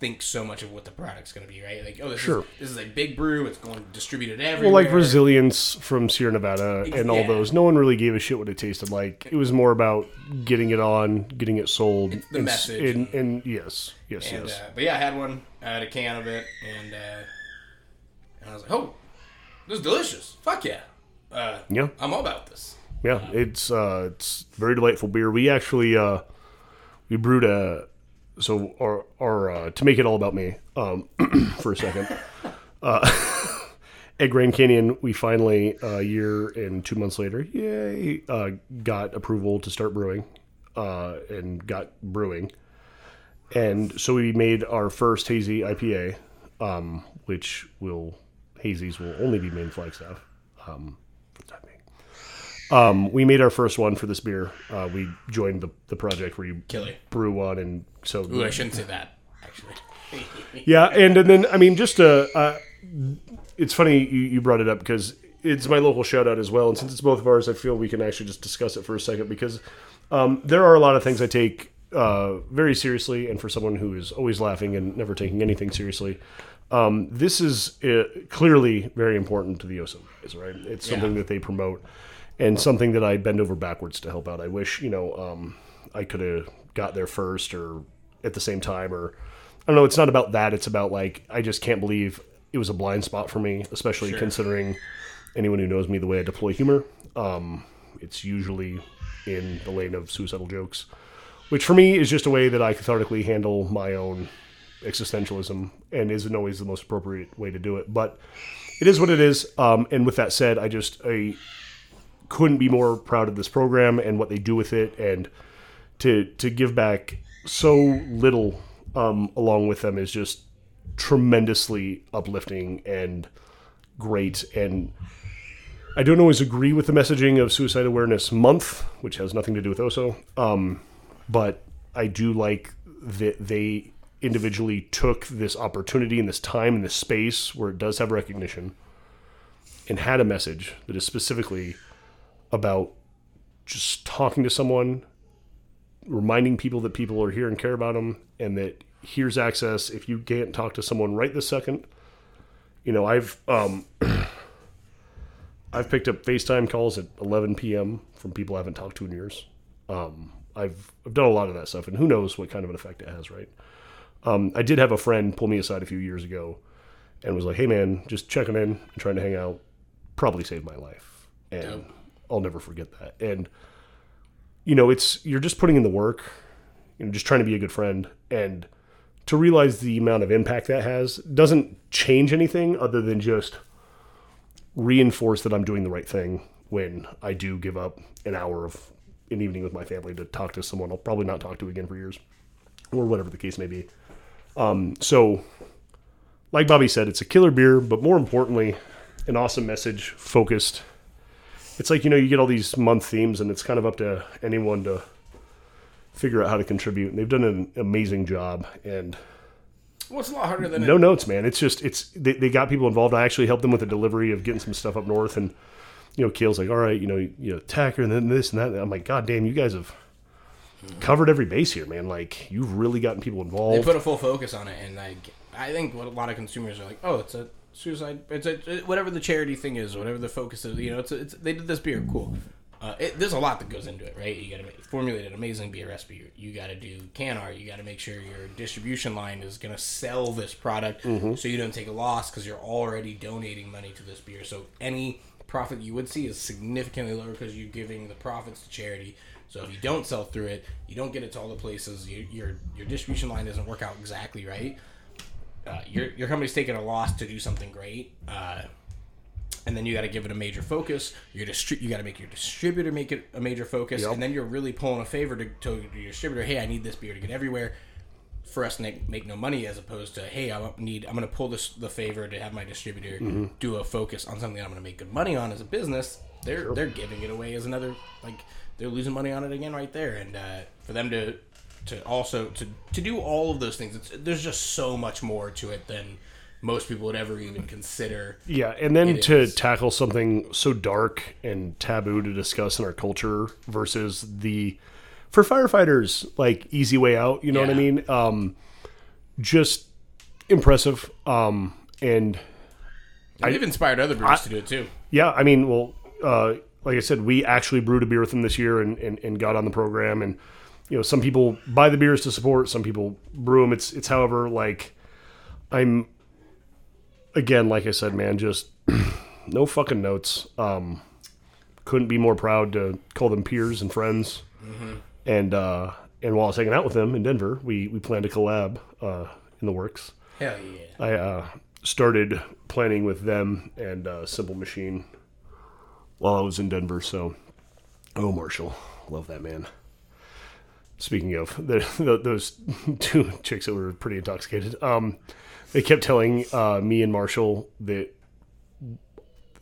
think so much of what the product's going to be, right? Like, oh, this Sure. is this is a big brew; it's going distributed everywhere. Well, like resilience from Sierra Nevada and all those. No one really gave a shit what it tasted like. It was more about getting it on, getting it sold. the and, message And, and yes, yes, And, yes. uh, but yeah, I had one. I had a can of it, and uh, and I was like, oh, this is delicious. Fuck yeah. Uh, Yeah. I'm all about this. Yeah, it's uh, it's very delightful beer. We actually uh, we brewed a so our our uh, to make it all about me um, for a second. Uh, at Grand Canyon, we finally a year and two months later, yay, uh, got approval to start brewing, uh, and got brewing, and so we made our first hazy IPA, um, which will hazies will only be made in Flagstaff. Um, for the time being. Um, we made our first one for this beer. Uh, we joined the, the project where you Killer. brew one, and so Ooh, I shouldn't say that, actually. yeah, and, and then I mean, just uh, uh, it's funny you, you brought it up because it's my local shout out as well, and since it's both of ours, I feel we can actually just discuss it for a second because um, there are a lot of things I take uh, very seriously, and for someone who is always laughing and never taking anything seriously. Um, this is uh, clearly very important to the OHSO guys, right? It's something Yeah. that they promote and something that I bend over backwards to help out. I wish, you know, um, I could have got there first or at the same time, or I don't know. It's not about that. It's about like I just can't believe it was a blind spot for me, especially considering anyone who knows me the way I deploy humor. Um, it's usually in the lane of suicidal jokes, which for me is just a way that I cathartically handle my own existentialism and isn't always the most appropriate way to do it. But it is what it is. Um, and with that said, I just I couldn't be more proud of this program and what they do with it, and to to give back so little um, along with them is just tremendously uplifting and great. And I don't always agree with the messaging of Suicide Awareness Month, which has nothing to do with OHSO. Um, but I do like that they individually took this opportunity and this time and this space where it does have recognition and had a message that is specifically about just talking to someone, reminding people that people are here and care about them, and that here's access. If you can't talk to someone right this second, you know, I've um, I've picked up FaceTime calls at 11 p.m. from people I haven't talked to in years. Um, I've I've done a lot of that stuff, and who knows what kind of an effect it has, right? Um, I did have a friend pull me aside a few years ago, and was like, "Hey, man, just checking in and trying to hang out. Probably saved my life, and Dope. I'll never forget that." And you know, it's you're just putting in the work, you know, just trying to be a good friend, and to realize the amount of impact that has doesn't change anything other than just reinforce that I'm doing the right thing when I do give up an hour of an evening with my family to talk to someone I'll probably not talk to again for years, or whatever the case may be. Um, so, like Bobby said, it's a killer beer, but more importantly, an awesome message focused. It's like you know you get all these month themes, and it's kind of up to anyone to figure out how to contribute. And they've done an amazing job. And Well, it's a lot harder than no it, notes, man. It's just it's they, they got people involved. I actually helped them with the delivery of getting some stuff up north, and you know, Kale's like, all right, you know, you know, Tacker, and then this and that. And I'm like, God damn, you guys have covered every base here, man. Like you've really gotten people involved. they put a full focus on it, and like I think what a lot of consumers are like, oh, it's a suicide, it's a whatever the charity thing is, whatever the focus is. You know, it's, a, it's they did this beer, cool. Uh, it, there's a lot that goes into it, right? You got to formulate an amazing beer recipe. You got to do can art. You got to make sure your distribution line is going to sell this product, so you don't take a loss because you're already donating money to this beer. So any profit you would see is significantly lower because you're giving the profits to charity. So if you don't sell through it, you don't get it to all the places. You, your your distribution line doesn't work out exactly right. Uh, your your company's taking a loss to do something great. Uh, and then you got to give it a major focus. Your distri- you got to make your distributor make it a major focus, Yep. and then you're really pulling a favor to, to your distributor. Hey, I need this beer to get everywhere. for us to make, make no money as opposed to hey I need I'm going to pull this the favor to have my distributor Mm-hmm. do a focus on something I'm going to make good money on as a business. They're they're giving it away as another like they're losing money on it again right there, and uh, for them to to also to to do all of those things, it's, there's just so much more to it than most people would ever even consider. Yeah, and then to is. tackle something so dark and taboo to discuss in our culture versus the for firefighters like easy way out. You know what I mean? Um, just impressive. Um, and And they've inspired other breweries to do it too. yeah, I mean, well, uh, like I said, we actually brewed a beer with them this year and, and, and got on the program. And you know, some people buy the beers to support, some people brew them. It's it's however like I'm again, like I said, man, just no fucking notes. Um, couldn't be more proud to call them peers and friends. And uh, and while I was hanging out with them in Denver, we we planned a collab uh, in the works. Hell yeah! I uh, started planning with them and uh, Simple Machine while I was in Denver. So, oh, Marshall, love that man. Speaking of the, the, those two chicks that were pretty intoxicated, um, they kept telling uh, me and Marshall that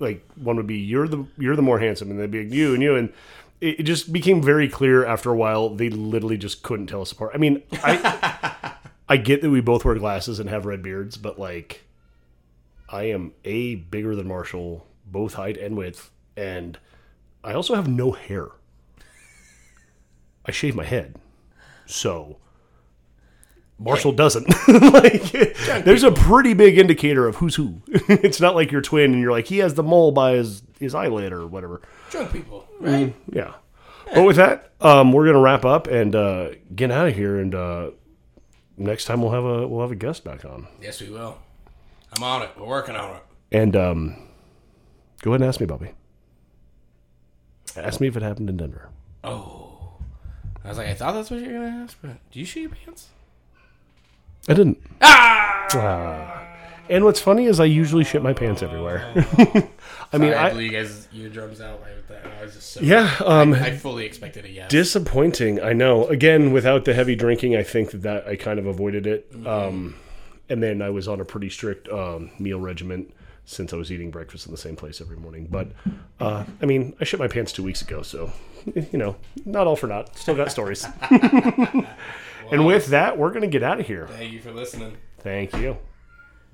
like one would be you're the you're the more handsome, and they'd be like, you and you, and it, it just became very clear after a while they literally just couldn't tell us apart. I mean, I I get that we both wear glasses and have red beards, but like, I am a bigger than Marshall, both height and width, and I also have no hair. I shave my head, so Marshall doesn't. like, there's a pretty big indicator of who's who. it's not like your twin and you're like he has the mole by his his eyelid or whatever. Drunk people, right? Yeah. But with that, um, we're gonna wrap up and uh, get out of here. And uh, next time we'll have a we'll have a guest back on. Yes, we will. I'm on it. We're working on it. And um, go ahead and ask me, Bobby. Ask me if it happened in Denver. Oh, I was like, I thought that's what you were gonna ask, but do you shit your pants? I didn't. Ah! Ah. And what's funny is I usually shit my pants everywhere. I mean, Sorry, I, I, blew you guys' eardrums out like that. I was just so yeah. Um, I fully expected a yes. disappointing. I know. Again, without the heavy drinking, I think that, that I kind of avoided it. Mm-hmm. Um, and then I was on a pretty strict um, meal regimen since I was eating breakfast in the same place every morning. But uh, I mean, I shit my pants two weeks ago, so you know, not all for naught. Still got stories. and with that, we're gonna get out of here. Thank you for listening. Thank you.